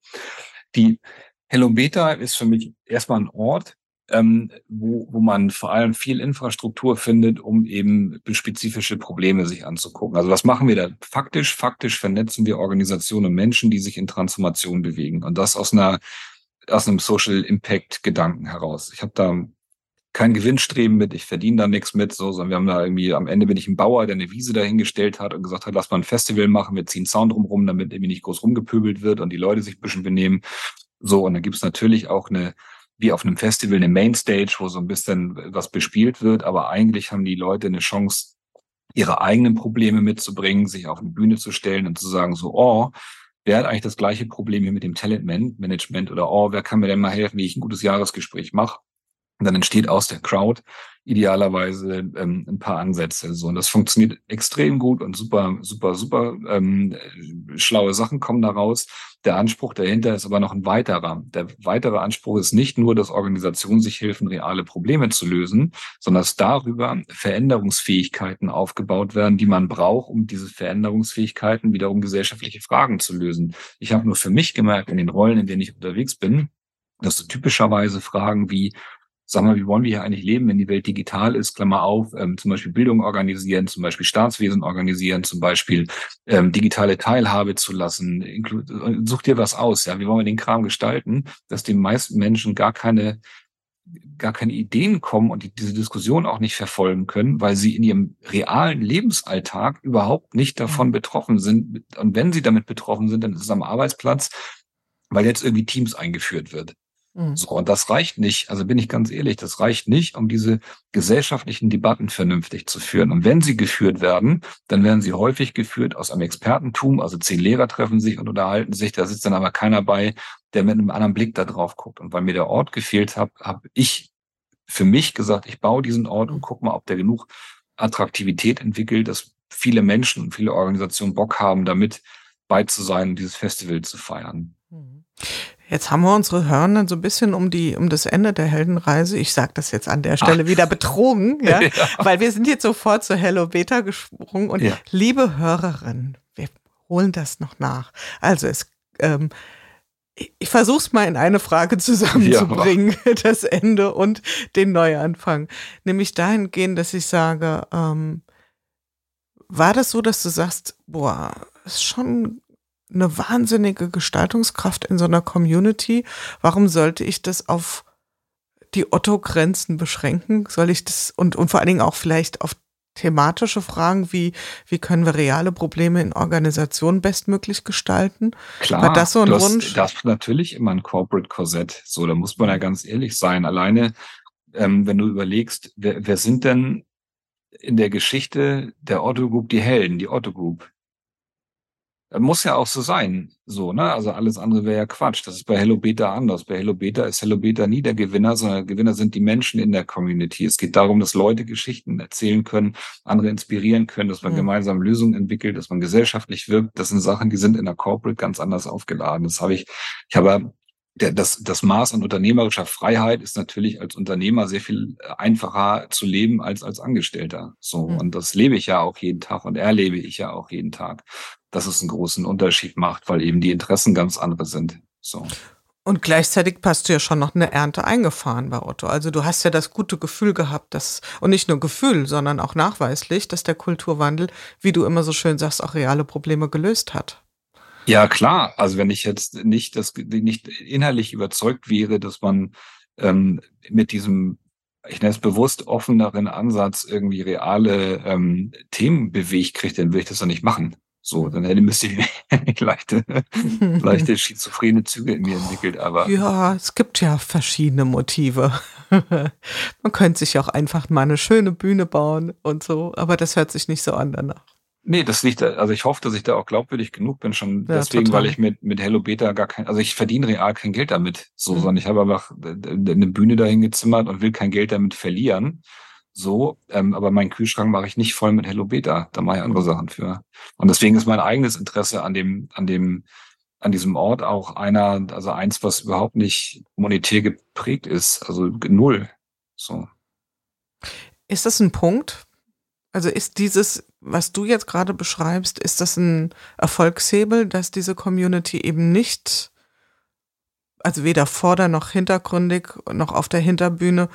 S3: Die Hello Beta ist für mich erstmal ein Ort, ähm, wo, wo man vor allem viel Infrastruktur findet, um eben spezifische Probleme sich anzugucken. Also was machen wir da? Faktisch, faktisch vernetzen wir Organisationen und Menschen, die sich in Transformation bewegen. Und das aus einer aus einem Social Impact Gedanken heraus. Ich habe da kein Gewinnstreben mit, ich verdiene da nichts mit, so, sondern wir haben da irgendwie, am Ende bin ich ein Bauer, der eine Wiese dahingestellt hat und gesagt hat, lass mal ein Festival machen, wir ziehen Sound drumherum, damit irgendwie nicht groß rumgepöbelt wird und die Leute sich ein bisschen benehmen. So, und dann gibt's natürlich auch eine, wie auf einem Festival, eine Mainstage, wo so ein bisschen was bespielt wird, aber eigentlich haben die Leute eine Chance, ihre eigenen Probleme mitzubringen, sich auf eine Bühne zu stellen und zu sagen, so, oh, wer hat eigentlich das gleiche Problem hier mit dem Talentmanagement oder oh, wer kann mir denn mal helfen, wie ich ein gutes Jahresgespräch mache? Und dann entsteht aus der Crowd idealerweise ähm, ein paar Ansätze. So, und das funktioniert extrem gut und super, super, super ähm, schlaue Sachen kommen daraus. Der Anspruch dahinter ist aber noch ein weiterer. Der weitere Anspruch ist nicht nur, dass Organisationen sich helfen, reale Probleme zu lösen, sondern dass darüber Veränderungsfähigkeiten aufgebaut werden, die man braucht, um diese Veränderungsfähigkeiten wiederum gesellschaftliche Fragen zu lösen. Ich habe nur für mich gemerkt, in den Rollen, in denen ich unterwegs bin, dass so typischerweise Fragen wie sag mal, wie wollen wir hier eigentlich leben, wenn die Welt digital ist, Klammer auf, ähm, zum Beispiel Bildung organisieren, zum Beispiel Staatswesen organisieren, zum Beispiel ähm, digitale Teilhabe zu lassen, such dir was aus, ja, wie wollen wir den Kram gestalten, dass die meisten Menschen gar keine gar keine Ideen kommen und die diese Diskussion auch nicht verfolgen können, weil sie in ihrem realen Lebensalltag überhaupt nicht davon betroffen sind. Und wenn sie damit betroffen sind, dann ist es am Arbeitsplatz, weil jetzt irgendwie Teams eingeführt wird. Mhm. So, und das reicht nicht, also bin ich ganz ehrlich, das reicht nicht, um diese gesellschaftlichen Debatten vernünftig zu führen. Und wenn sie geführt werden, dann werden sie häufig geführt aus einem Expertentum, also zehn Lehrer treffen sich und unterhalten sich, da sitzt dann aber keiner bei, der mit einem anderen Blick da drauf guckt. Und weil mir der Ort gefehlt hat, habe ich für mich gesagt, ich baue diesen Ort und guck mal, ob der genug Attraktivität entwickelt, dass viele Menschen und viele Organisationen Bock haben, damit bei zu sein und dieses Festival zu feiern.
S2: Jetzt haben wir unsere Hörenden so ein bisschen um die um das Ende der Heldenreise, ich sage das jetzt an der Stelle Ach. wieder betrogen, ja? [laughs] ja? weil wir sind jetzt sofort zu Hello Beta gesprungen und ja. liebe Hörerinnen, wir holen das noch nach. Also es ähm, ich versuche es mal in eine Frage zusammenzubringen, ja. [laughs] das Ende und den Neuanfang. Nämlich dahingehend, dass ich sage, ähm, war das so, dass du sagst, boah, ist schon eine wahnsinnige Gestaltungskraft in so einer Community. Warum sollte ich das auf die Otto-Grenzen beschränken? Soll ich das und, und vor allen Dingen auch vielleicht auf thematische Fragen wie, wie können wir reale Probleme in Organisationen bestmöglich gestalten?
S3: Klar, War das so ein Wunsch? Das ist natürlich immer ein Corporate Korsett. So, da muss man ja ganz ehrlich sein. Alleine, ähm, wenn du überlegst, wer, wer sind denn in der Geschichte der Otto Group die Helden, die Otto Group? Muss ja auch so sein, so, ne? Also alles andere wäre ja Quatsch. Das ist bei Hello Beta anders. Bei Hello Beta ist Hello Beta nie der Gewinner, sondern Gewinner sind die Menschen in der Community. Es geht darum, dass Leute Geschichten erzählen können, andere inspirieren können, dass man mhm. gemeinsam Lösungen entwickelt, dass man gesellschaftlich wirkt. Das sind Sachen, die sind in der Corporate ganz anders aufgeladen. Das habe ich, ich habe das, das Maß an unternehmerischer Freiheit ist natürlich als Unternehmer sehr viel einfacher zu leben als als Angestellter. So. Mhm. Und das lebe ich ja auch jeden Tag und erlebe ich ja auch jeden Tag dass es einen großen Unterschied macht, weil eben die Interessen ganz andere sind. So.
S2: Und gleichzeitig hast du ja schon noch eine Ernte eingefahren bei Otto. Also du hast ja das gute Gefühl gehabt, dass, und nicht nur Gefühl, sondern auch nachweislich, dass der Kulturwandel, wie du immer so schön sagst, auch reale Probleme gelöst hat.
S3: Ja, klar. Also wenn ich jetzt nicht, das, nicht innerlich überzeugt wäre, dass man ähm, mit diesem, ich nenne es bewusst offeneren Ansatz irgendwie reale ähm, Themen bewegt kriegt, dann würde ich das doch nicht machen. So, dann hätte müsste ich [laughs] leichte, [laughs] leichte schizophrene Züge in mir entwickelt, aber.
S2: Ja, es gibt ja verschiedene Motive. [laughs] Man könnte sich auch einfach mal eine schöne Bühne bauen und so, aber das hört sich nicht so an danach.
S3: Nee, das liegt, also ich hoffe, dass ich da auch glaubwürdig genug bin, schon ja, deswegen, total. weil ich mit, mit Hello Beta gar kein, also ich verdiene real kein Geld damit, so, mhm. sondern ich habe einfach eine Bühne dahin gezimmert und will kein Geld damit verlieren so, ähm, aber meinen Kühlschrank mache ich nicht voll mit Hello Beta, da mache ich andere Sachen für. Und deswegen ist mein eigenes Interesse an dem, an dem, an diesem Ort auch einer, also eins, was überhaupt nicht monetär geprägt ist, also null. So.
S2: Ist das ein Punkt? Also ist dieses, was du jetzt gerade beschreibst, ist das ein Erfolgshebel, dass diese Community eben nicht, also weder vorder noch hintergründig noch auf der Hinterbühne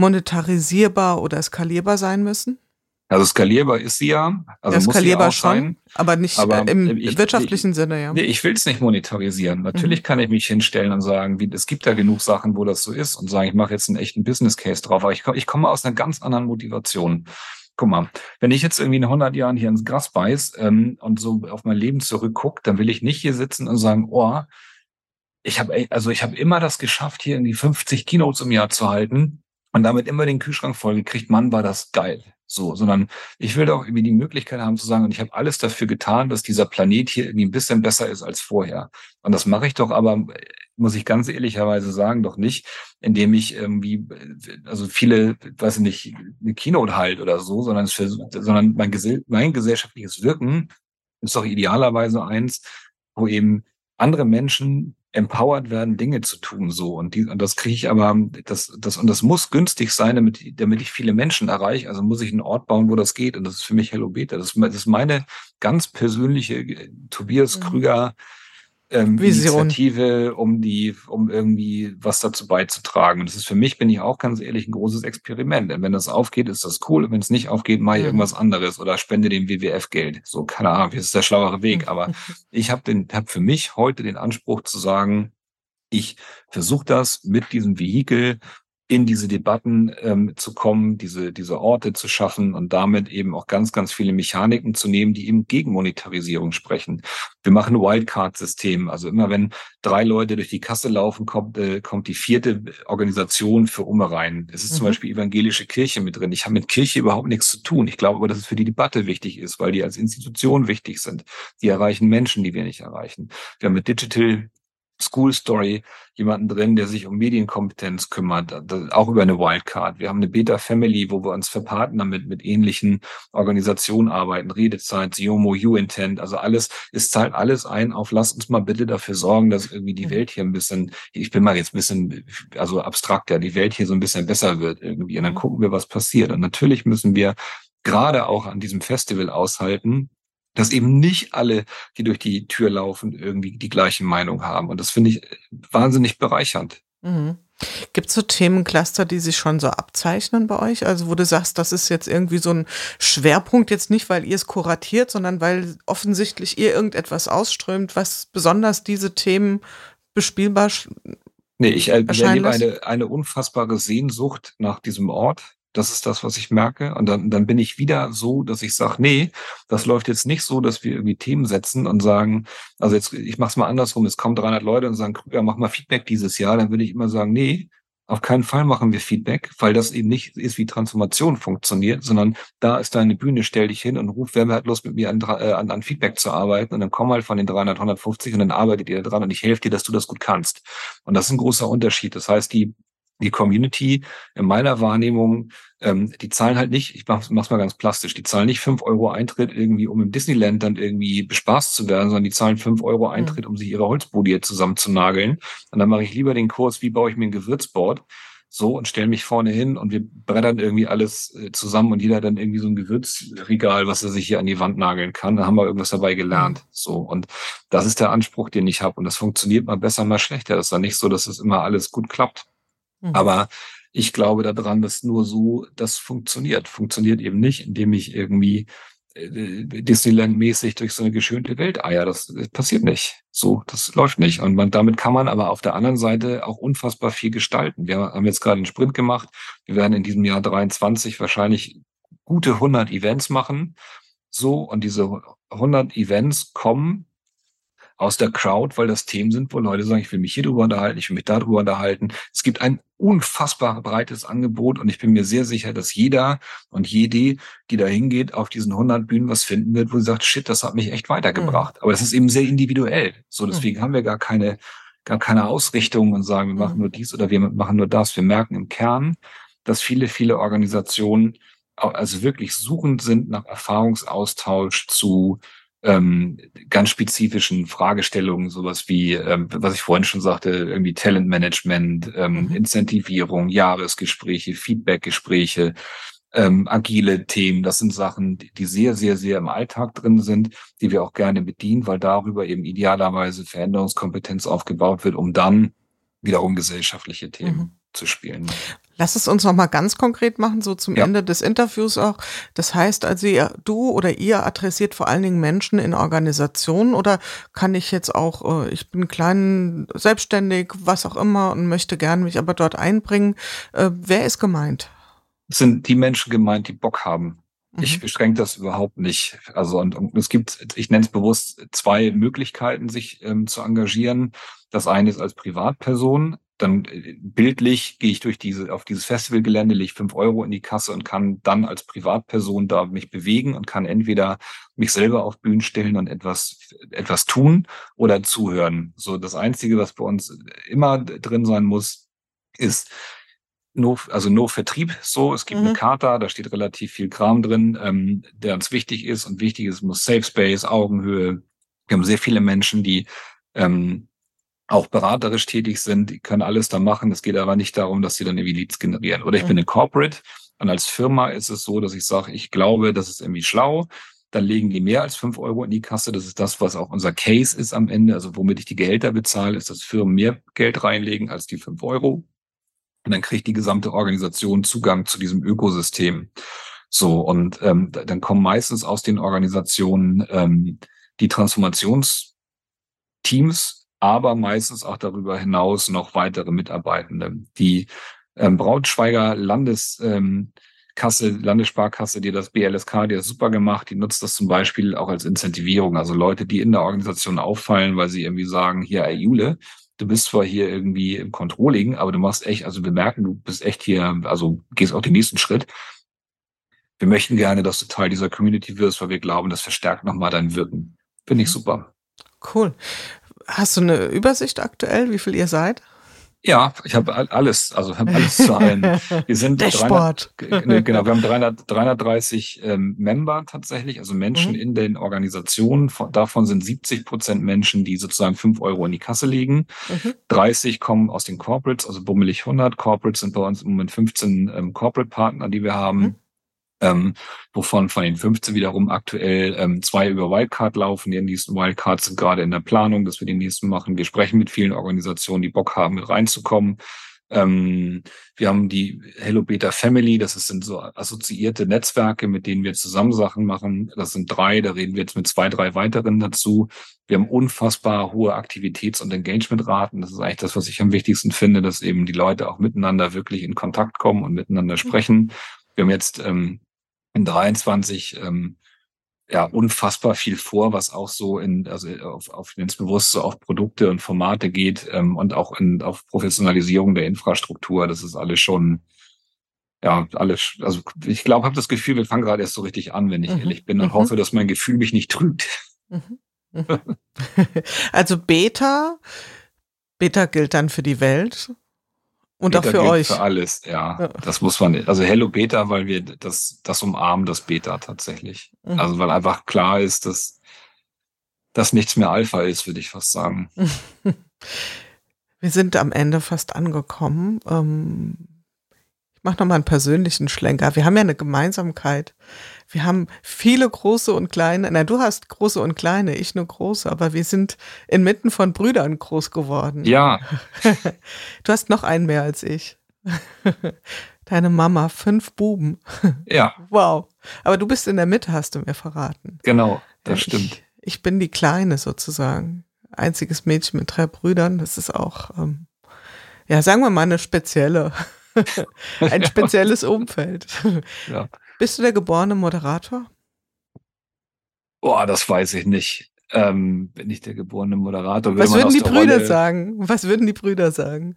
S2: monetarisierbar oder skalierbar sein müssen?
S3: Also skalierbar ist sie ja. Also
S2: ja, skalierbar muss sie auch schon, sein, aber nicht aber im ich, wirtschaftlichen
S3: ich,
S2: Sinne, ja.
S3: Nee, ich will es nicht monetarisieren. Natürlich mhm. kann ich mich hinstellen und sagen, wie, es gibt da genug Sachen, wo das so ist und sagen, ich mache jetzt einen echten Business Case drauf. Aber ich, ich komme aus einer ganz anderen Motivation. Guck mal, wenn ich jetzt irgendwie in 100 Jahren hier ins Gras beiß ähm, und so auf mein Leben zurückgucke, dann will ich nicht hier sitzen und sagen, oh, ich habe also ich habe immer das geschafft, hier in die 50 Keynotes im Jahr zu halten und damit immer den Kühlschrank vollgekriegt, Mann, war das geil. So, sondern ich will doch irgendwie die Möglichkeit haben zu sagen, und ich habe alles dafür getan, dass dieser Planet hier irgendwie ein bisschen besser ist als vorher. Und das mache ich doch aber, muss ich ganz ehrlicherweise sagen, doch nicht, indem ich irgendwie, also viele, weiß ich nicht, eine Keynote halt oder so, sondern, es für, sondern mein, mein gesellschaftliches Wirken ist doch idealerweise eins, wo eben andere Menschen empowered werden, Dinge zu tun, so. Und, die, und das kriege ich aber, das, das, und das muss günstig sein, damit, damit ich viele Menschen erreiche. Also muss ich einen Ort bauen, wo das geht. Und das ist für mich Hello Beta. Das, das ist meine ganz persönliche äh, Tobias mhm. Ähm, Initiative, um die, um irgendwie was dazu beizutragen. Und das ist für mich, bin ich auch ganz ehrlich, ein großes Experiment. Denn wenn das aufgeht, ist das cool. Und wenn es nicht aufgeht, mache ich mhm. irgendwas anderes oder spende dem WWF Geld. So, keine Ahnung, wie ist der schlauere Weg. Aber [laughs] ich habe den, habe für mich heute den Anspruch zu sagen, ich versuche das mit diesem Vehikel in diese Debatten ähm, zu kommen, diese, diese Orte zu schaffen und damit eben auch ganz, ganz viele Mechaniken zu nehmen, die eben gegen Monetarisierung sprechen. Wir machen ein Wildcard-System. Also immer wenn drei Leute durch die Kasse laufen, kommt, äh, kommt die vierte Organisation für Umme rein. Es ist mhm. zum Beispiel evangelische Kirche mit drin. Ich habe mit Kirche überhaupt nichts zu tun. Ich glaube aber, dass es für die Debatte wichtig ist, weil die als Institution wichtig sind. Die erreichen Menschen, die wir nicht erreichen. Wir haben mit Digital School Story jemanden drin, der sich um Medienkompetenz kümmert, auch über eine Wildcard. Wir haben eine Beta Family, wo wir uns verpartnern mit, mit ähnlichen Organisationen arbeiten, Redezeit, Siomo, U-Intent, also alles, es zahlt alles ein auf, lass uns mal bitte dafür sorgen, dass irgendwie die. Welt hier ein bisschen, ich bin mal jetzt ein bisschen, also abstrakter, die Welt hier so ein bisschen besser wird irgendwie und dann gucken wir, was passiert. Und natürlich müssen wir gerade auch an diesem Festival aushalten, dass eben nicht alle, die durch die Tür laufen, irgendwie die gleiche Meinung haben. Und das finde ich wahnsinnig bereichernd.
S2: Mhm. Gibt es so Themencluster, die sich schon so abzeichnen bei euch? Also wo du sagst, das ist jetzt irgendwie so ein Schwerpunkt, jetzt nicht, weil ihr es kuratiert, sondern weil offensichtlich ihr irgendetwas ausströmt, was besonders diese Themen bespielbar
S3: Nee, ich erlebe eine, eine unfassbare Sehnsucht nach diesem Ort. Das ist das, was ich merke. Und dann, dann bin ich wieder so, dass ich sage, nee, das läuft jetzt nicht so, dass wir irgendwie Themen setzen und sagen, also jetzt, ich mache es mal andersrum, es kommen 300 Leute und sagen, ja, mach mal Feedback dieses Jahr. Dann würde ich immer sagen, nee, auf keinen Fall machen wir Feedback, weil das eben nicht ist, wie Transformation funktioniert, sondern da ist deine Bühne, stell dich hin und ruf, wer hat Lust, mit mir an, äh, an, an Feedback zu arbeiten und dann komm halt von den 300, 150 und dann arbeitet ihr dran und ich helfe dir, dass du das gut kannst. Und das ist ein großer Unterschied. Das heißt, die die Community in meiner Wahrnehmung, ähm, die zahlen halt nicht, ich mach's, mach's mal ganz plastisch, die zahlen nicht fünf Euro Eintritt irgendwie, um im Disneyland dann irgendwie bespaßt zu werden, sondern die zahlen fünf Euro mhm. Eintritt, um sich ihre Holzbudie zusammen zu nageln. Und dann mache ich lieber den Kurs, wie baue ich mir ein Gewürzboard, so und stelle mich vorne hin und wir brettern irgendwie alles äh, zusammen und jeder hat dann irgendwie so ein Gewürzregal, was er sich hier an die Wand nageln kann. Da haben wir irgendwas dabei gelernt. Mhm. So und das ist der Anspruch, den ich habe und das funktioniert mal besser, mal schlechter. Das ist dann nicht so, dass es immer alles gut klappt. Mhm. Aber ich glaube daran, dass nur so das funktioniert. Funktioniert eben nicht, indem ich irgendwie äh, Disneyland-mäßig durch so eine geschönte Welt eier. Das, das, passiert nicht. So, das läuft nicht. Und man, damit kann man aber auf der anderen Seite auch unfassbar viel gestalten. Wir haben jetzt gerade einen Sprint gemacht. Wir werden in diesem Jahr 23 wahrscheinlich gute 100 Events machen. So, und diese 100 Events kommen aus der Crowd, weil das Themen sind, wo Leute sagen, ich will mich hier drüber unterhalten, ich will mich darüber unterhalten. Es gibt ein unfassbar breites Angebot und ich bin mir sehr sicher, dass jeder und jede, die da hingeht, auf diesen 100 Bühnen was finden wird, wo sie sagt, shit, das hat mich echt weitergebracht. Mhm. Aber es ist eben sehr individuell. So, deswegen mhm. haben wir gar keine, gar keine Ausrichtung und sagen, wir machen mhm. nur dies oder wir machen nur das. Wir merken im Kern, dass viele, viele Organisationen also wirklich suchend sind nach Erfahrungsaustausch zu ähm, ganz spezifischen Fragestellungen, sowas wie, ähm, was ich vorhin schon sagte, irgendwie Talentmanagement, ähm, mhm. Incentivierung, Jahresgespräche, Feedbackgespräche, ähm, agile Themen. Das sind Sachen, die sehr, sehr, sehr im Alltag drin sind, die wir auch gerne bedienen, weil darüber eben idealerweise Veränderungskompetenz aufgebaut wird, um dann wiederum gesellschaftliche Themen mhm. zu spielen.
S2: Lass es uns noch mal ganz konkret machen, so zum ja. Ende des Interviews auch. Das heißt also, ihr, du oder ihr adressiert vor allen Dingen Menschen in Organisationen oder kann ich jetzt auch, äh, ich bin klein, selbstständig, was auch immer und möchte gern mich aber dort einbringen. Äh, wer ist gemeint?
S3: sind die Menschen gemeint, die Bock haben. Mhm. Ich beschränke das überhaupt nicht. Also und, und es gibt, ich nenne es bewusst, zwei Möglichkeiten, sich ähm, zu engagieren. Das eine ist als Privatperson, dann äh, bildlich gehe ich durch diese, auf dieses Festivalgelände, lege fünf Euro in die Kasse und kann dann als Privatperson da mich bewegen und kann entweder mich selber auf Bühnen stellen und etwas, etwas tun oder zuhören. So das Einzige, was bei uns immer drin sein muss, ist nur, also nur Vertrieb so. Es gibt mhm. eine Charta, da steht relativ viel Kram drin, ähm, der uns wichtig ist und wichtig ist, muss Safe Space, Augenhöhe. Wir haben sehr viele Menschen, die ähm, auch beraterisch tätig sind, die können alles da machen. Es geht aber nicht darum, dass sie dann irgendwie Leads generieren. Oder ich mhm. bin eine Corporate und als Firma ist es so, dass ich sage, ich glaube, das ist irgendwie schlau. Dann legen die mehr als fünf Euro in die Kasse. Das ist das, was auch unser Case ist am Ende. Also womit ich die Gehälter bezahle, ist, dass Firmen mehr Geld reinlegen als die fünf Euro. Und dann kriegt die gesamte Organisation Zugang zu diesem Ökosystem. So, und ähm, dann kommen meistens aus den Organisationen ähm, die Transformationsteams aber meistens auch darüber hinaus noch weitere Mitarbeitende, die ähm, Brautschweiger Landes, ähm, Kasse, Landessparkasse, die das BLSK, die das super gemacht, die nutzt das zum Beispiel auch als Incentivierung. Also Leute, die in der Organisation auffallen, weil sie irgendwie sagen, hier, ey Jule, du bist zwar hier irgendwie im Controlling, aber du machst echt, also wir merken, du bist echt hier, also gehst auch den nächsten Schritt. Wir möchten gerne, dass du Teil dieser Community wirst, weil wir glauben, das verstärkt nochmal dein Wirken. Finde ich mhm. super.
S2: Cool. Hast du eine Übersicht aktuell, wie viel ihr seid?
S3: Ja, ich habe alles, also habe alles Zahlen. [laughs] Wir sind
S2: Dashboard.
S3: 300, genau, wir haben 300, 330 ähm, Member tatsächlich, also Menschen mhm. in den Organisationen. Von, davon sind 70 Prozent Menschen, die sozusagen fünf Euro in die Kasse legen. Mhm. 30 kommen aus den Corporates, also bummelig 100. Corporates sind bei uns im Moment 15 ähm, Corporate Partner, die wir haben. Mhm ähm, wovon von den 15 wiederum aktuell ähm, zwei über Wildcard laufen. Die nächsten Wildcards sind gerade in der Planung, dass wir die nächsten machen. Wir sprechen mit vielen Organisationen, die Bock haben, mit reinzukommen. Ähm, wir haben die Hello Beta Family, das sind so assoziierte Netzwerke, mit denen wir zusammen Sachen machen. Das sind drei, da reden wir jetzt mit zwei, drei weiteren dazu. Wir haben unfassbar hohe Aktivitäts- und Engagementraten. Das ist eigentlich das, was ich am wichtigsten finde, dass eben die Leute auch miteinander wirklich in Kontakt kommen und miteinander sprechen. Wir haben jetzt ähm, in 23 ähm, ja unfassbar viel vor, was auch so in also auf, auf ins Bewusstsein auf Produkte und Formate geht ähm, und auch in auf Professionalisierung der Infrastruktur. Das ist alles schon ja alles. Also ich glaube, habe das Gefühl, wir fangen gerade erst so richtig an, wenn ich mhm. ehrlich bin und mhm. hoffe, dass mein Gefühl mich nicht trügt. Mhm. [laughs]
S2: mhm. [laughs] also Beta, Beta gilt dann für die Welt und Beta auch für euch.
S3: Für alles, ja. ja. Das muss man, also Hello Beta, weil wir das, das umarmen, das Beta tatsächlich. Mhm. Also weil einfach klar ist, dass das nichts mehr Alpha ist, würde ich fast sagen. [laughs]
S2: Wir sind am Ende fast angekommen. Ähm, ich mache nochmal einen persönlichen Schlenker. Wir haben ja eine Gemeinsamkeit. Wir haben viele große und kleine. Na, du hast große und kleine, ich nur große, aber wir sind inmitten von Brüdern groß geworden.
S3: Ja. [laughs]
S2: Du hast noch einen mehr als ich. [laughs] Deine Mama, fünf Buben. [laughs]
S3: Ja.
S2: Wow. Aber du bist in der Mitte, hast du mir verraten.
S3: Genau, das stimmt.
S2: Ich, ich bin die Kleine sozusagen. Einziges Mädchen mit drei Brüdern. Das ist auch, ähm, ja, sagen wir mal eine spezielle. ein spezielles Umfeld. Ja. Bist du der geborene Moderator?
S3: Boah, das weiß ich nicht. Ähm, bin ich der geborene Moderator?
S2: Was würden die Brüder Rolle... sagen? Was würden die Brüder sagen?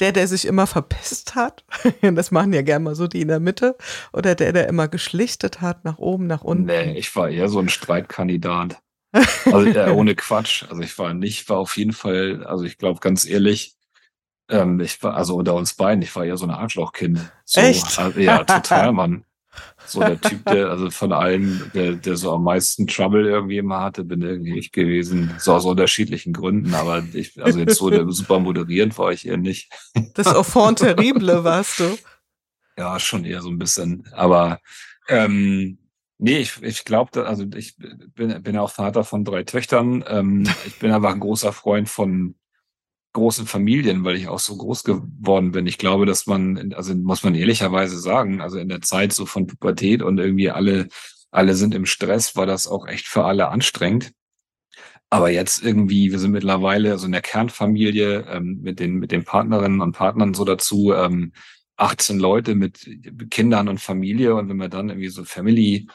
S2: Der, der sich immer verpisst hat, [laughs] das machen ja gerne mal so die in der Mitte, oder der, der immer geschlichtet hat, nach oben, nach unten?
S3: Nee, ich war eher so ein Streitkandidat. Also äh, [laughs] ohne Quatsch. Also ich war nicht, war auf jeden Fall, also ich glaube ganz ehrlich, ähm, ich war, also unter uns beiden, ich war eher so ein Arschlochkind. So,
S2: Echt?
S3: Also, ja, total, Mann. So der Typ, der, also von allen, der, der so am meisten Trouble irgendwie immer hatte, bin irgendwie ich gewesen. So aus unterschiedlichen Gründen, aber ich, also jetzt so [laughs] super moderierend war ich eher nicht.
S2: Das Enfant terrible [laughs] warst du.
S3: Ja, schon eher so ein bisschen. Aber ähm, nee, ich, ich glaube, also ich bin, bin auch Vater von drei Töchtern. Ähm, ich bin einfach ein großer Freund von großen Familien, weil ich auch so groß geworden bin. Ich glaube, dass man, also muss man ehrlicherweise sagen, also in der Zeit so von Pubertät und irgendwie alle, alle sind im Stress, war das auch echt für alle anstrengend. Aber jetzt irgendwie, wir sind mittlerweile so in der Kernfamilie ähm, mit den mit den Partnerinnen und Partnern so dazu, ähm, 18 Leute mit Kindern und Familie und wenn wir dann irgendwie so Family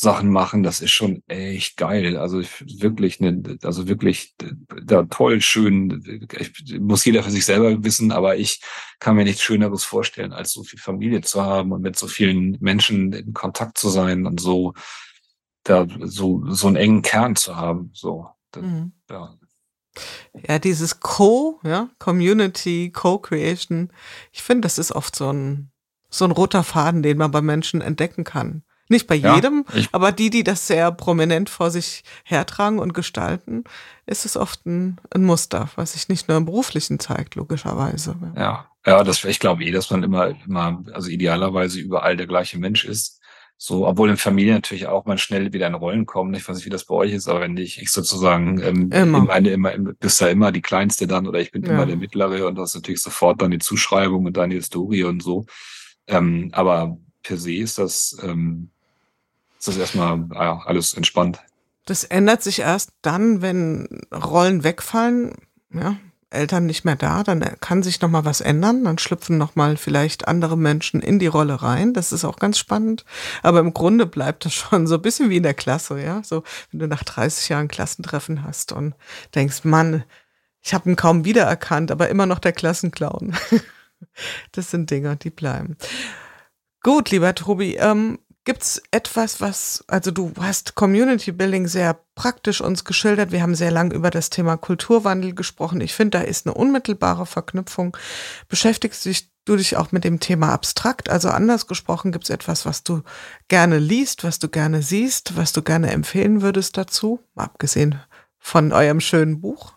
S3: Sachen machen, das ist schon echt geil. Also wirklich eine, also wirklich da toll, schön. Ich, muss jeder für sich selber wissen, aber ich kann mir nichts Schöneres vorstellen, als so viel Familie zu haben und mit so vielen Menschen in Kontakt zu sein und so da so so einen engen Kern zu haben. So, mhm.
S2: ja. Ja, dieses Co, ja, Community, Co-Creation. Ich finde, das ist oft so ein so ein roter Faden, den man bei Menschen entdecken kann. Nicht bei ja, jedem, aber die, die das sehr prominent vor sich hertragen und gestalten, ist es oft ein, ein Muster, was sich nicht nur im beruflichen zeigt, logischerweise.
S3: Ja, ja, das, ich glaube eh, dass man immer, immer, also idealerweise überall der gleiche Mensch ist. So, obwohl in Familie natürlich auch mal schnell wieder in Rollen kommen. Ich weiß nicht, wie das bei euch ist, aber wenn ich, ich sozusagen ähm, immer. Eine, immer, bist ja immer die Kleinste dann oder ich bin ja. immer der Mittlere und das ist natürlich sofort dann die Zuschreibung und deine Historie und so. Ähm, aber per se ist das ähm, ist das erstmal ja, alles entspannt.
S2: Das ändert sich erst dann, wenn Rollen wegfallen. Ja, Eltern nicht mehr da, dann kann sich noch mal was ändern, dann schlüpfen noch mal vielleicht andere Menschen in die Rolle rein. Das ist auch ganz spannend. Aber im Grunde bleibt das schon so ein bisschen wie in der Klasse, ja. So, wenn du nach 30 Jahren Klassentreffen hast und denkst, Mann, ich habe ihn kaum wiedererkannt, aber immer noch der Klassenclown. [laughs] das sind Dinge, die bleiben. Gut, lieber Tobi, ähm, Gibt es etwas, was, also du hast Community Building sehr praktisch uns geschildert. Wir haben sehr lang über das Thema Kulturwandel gesprochen. Ich finde, da ist eine unmittelbare Verknüpfung. Beschäftigst dich, du dich auch mit dem Thema abstrakt? Also anders gesprochen, gibt es etwas, was du gerne liest, was du gerne siehst, was du gerne empfehlen würdest dazu? Abgesehen von eurem schönen Buch.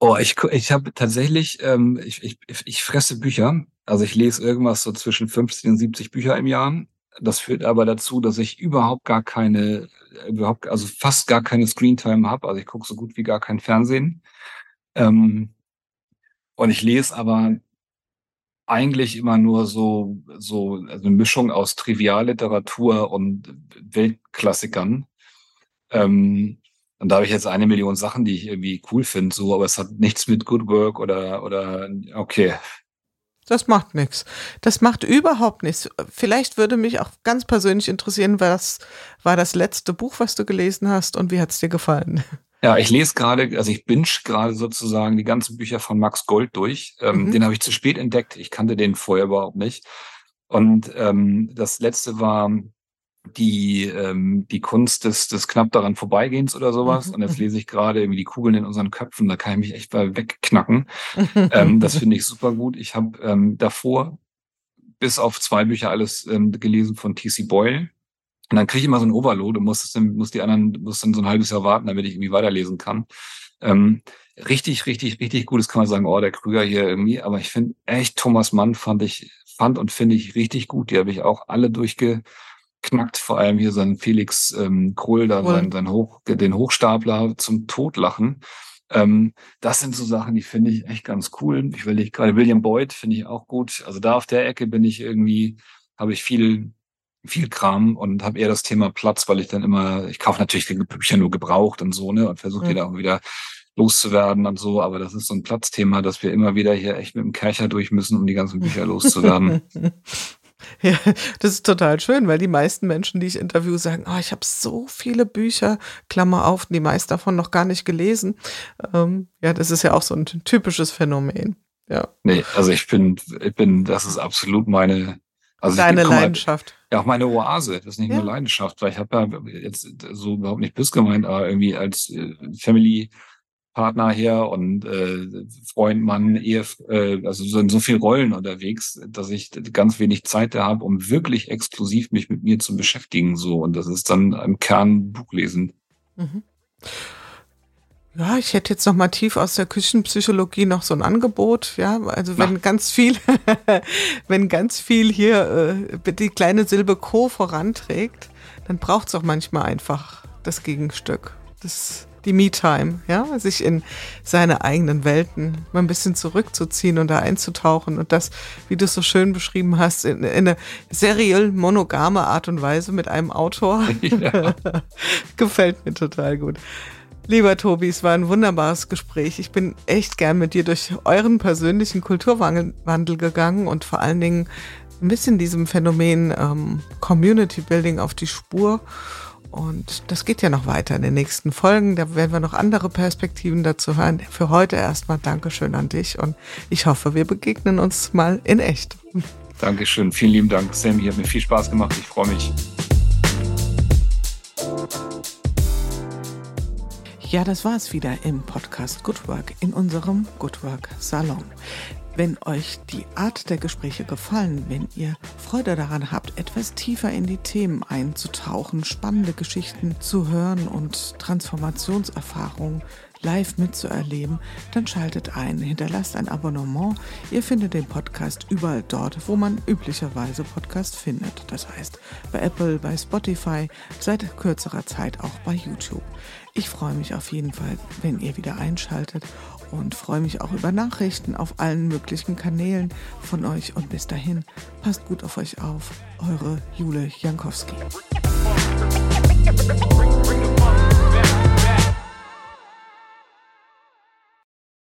S3: Oh, ich, ich habe tatsächlich, ähm, ich, ich, ich fresse Bücher. Also ich lese irgendwas so zwischen 50 und 70 Bücher im Jahr. Das führt aber dazu, dass ich überhaupt gar keine, überhaupt, also fast gar keine Screentime habe. Also ich gucke so gut wie gar kein Fernsehen. Ähm, und ich lese aber eigentlich immer nur so, so also eine Mischung aus Trivialliteratur und Weltklassikern. Ähm, und da habe ich jetzt eine Million Sachen, die ich irgendwie cool finde, so, aber es hat nichts mit Good Work oder, oder, okay,
S2: das macht nichts. Das macht überhaupt nichts. Vielleicht würde mich auch ganz persönlich interessieren, was war das letzte Buch, was du gelesen hast und wie hat es dir gefallen?
S3: Ja, ich lese gerade, also ich binge gerade sozusagen die ganzen Bücher von Max Gold durch. Ähm, mhm. Den habe ich zu spät entdeckt. Ich kannte den vorher überhaupt nicht. Und ähm, das letzte war die, ähm, die Kunst des, des knapp daran Vorbeigehens oder sowas. Mhm. Und jetzt lese ich gerade irgendwie die Kugeln in unseren Köpfen, da kann ich mich echt mal wegknacken. ähm, [laughs] das finde ich super gut. Ich habe ähm, davor bis auf zwei Bücher alles ähm, gelesen von T.C. Boyle. Und dann kriege ich immer so ein Overload und muss, dann, muss die anderen, muss dann so ein halbes Jahr warten, damit ich irgendwie weiterlesen kann. Ähm, richtig, richtig, richtig gut. Das kann man sagen, oh, der Krüger hier irgendwie. Aber ich finde echt, Thomas Mann fand ich, fand und finde ich richtig gut. Die habe ich auch alle durchge, knackt vor allem hier sein Felix ähm, Krull, da sein, sein Hoch, den Hochstapler zum Totlachen. Ähm, das sind so Sachen, die finde ich echt ganz cool. Ich will nicht gerade William Boyd finde ich auch gut. Also da auf der Ecke bin ich irgendwie, habe ich viel viel Kram und habe eher das Thema Platz, weil ich dann immer, ich kaufe natürlich Bücher nur gebraucht und so, ne, und versuche die mhm. dann wieder loszuwerden und so, aber das ist so ein Platzthema, dass wir immer wieder hier echt mit dem Kercher durch müssen, um die ganzen Bücher [laughs] loszuwerden. [laughs]
S2: Ja, das ist total schön, weil die meisten Menschen, die ich interviewe, sagen, oh, ich habe so viele Bücher, Klammer auf, die meisten davon noch gar nicht gelesen. Ähm, ja, das ist ja auch so ein typisches Phänomen. Ja.
S3: Nee, also ich bin, ich bin, das ist absolut meine, also
S2: Deine bin, Leidenschaft.
S3: ja, auch meine Oase. Das ist nicht ja. nur Leidenschaft, weil ich habe ja jetzt so überhaupt nicht bös gemeint, aber irgendwie als äh, Family Partner her und äh, Freund, Mann, Ehe, äh, also sind so viele Rollen unterwegs, dass ich ganz wenig Zeit da habe, um wirklich exklusiv mich mit mir zu beschäftigen. So und das ist dann im Kern Buchlesen. Mhm.
S2: Ja, ich hätte jetzt noch mal tief aus der Küchenpsychologie noch so ein Angebot. Ja, also wenn ja. ganz viel, [laughs] wenn ganz viel hier äh, die kleine Silbe Co voranträgt, dann braucht es auch manchmal einfach das Gegenstück. Das die Me-Time, ja, sich in seine eigenen Welten mal ein bisschen zurückzuziehen und da einzutauchen und das, wie du es so schön beschrieben hast, in, in eine seriell monogame Art und Weise mit einem Autor. [laughs] Ja. [laughs] Gefällt mir total gut. Lieber Tobi, es war ein wunderbares Gespräch. Ich bin echt gern mit dir durch euren persönlichen Kulturwandel gegangen und vor allen Dingen ein bisschen diesem Phänomen ähm, Community Building auf die Spur. Und das geht ja noch weiter in den nächsten Folgen. Da werden wir noch andere Perspektiven dazu hören. Für heute erstmal Dankeschön an dich und ich hoffe, wir begegnen uns mal in echt.
S3: Dankeschön. Vielen lieben Dank, Sammy. Hat mir viel Spaß gemacht. Ich freue mich.
S2: Ja, das war es wieder im Podcast Good Work in unserem Good Work Salon. Wenn euch die Art der Gespräche gefallen, wenn ihr Freude daran habt, etwas tiefer in die Themen einzutauchen, spannende Geschichten zu hören und Transformationserfahrungen live mitzuerleben, dann schaltet ein, hinterlasst ein Abonnement. Ihr findet den Podcast überall dort, wo man üblicherweise Podcast findet. Das heißt bei Apple, bei Spotify, seit kürzerer Zeit auch bei YouTube. Ich freue mich auf jeden Fall, wenn ihr wieder einschaltet und freue mich auch über Nachrichten auf allen möglichen Kanälen von euch. Und bis dahin, passt gut auf euch auf. Eure Jule Jankowski.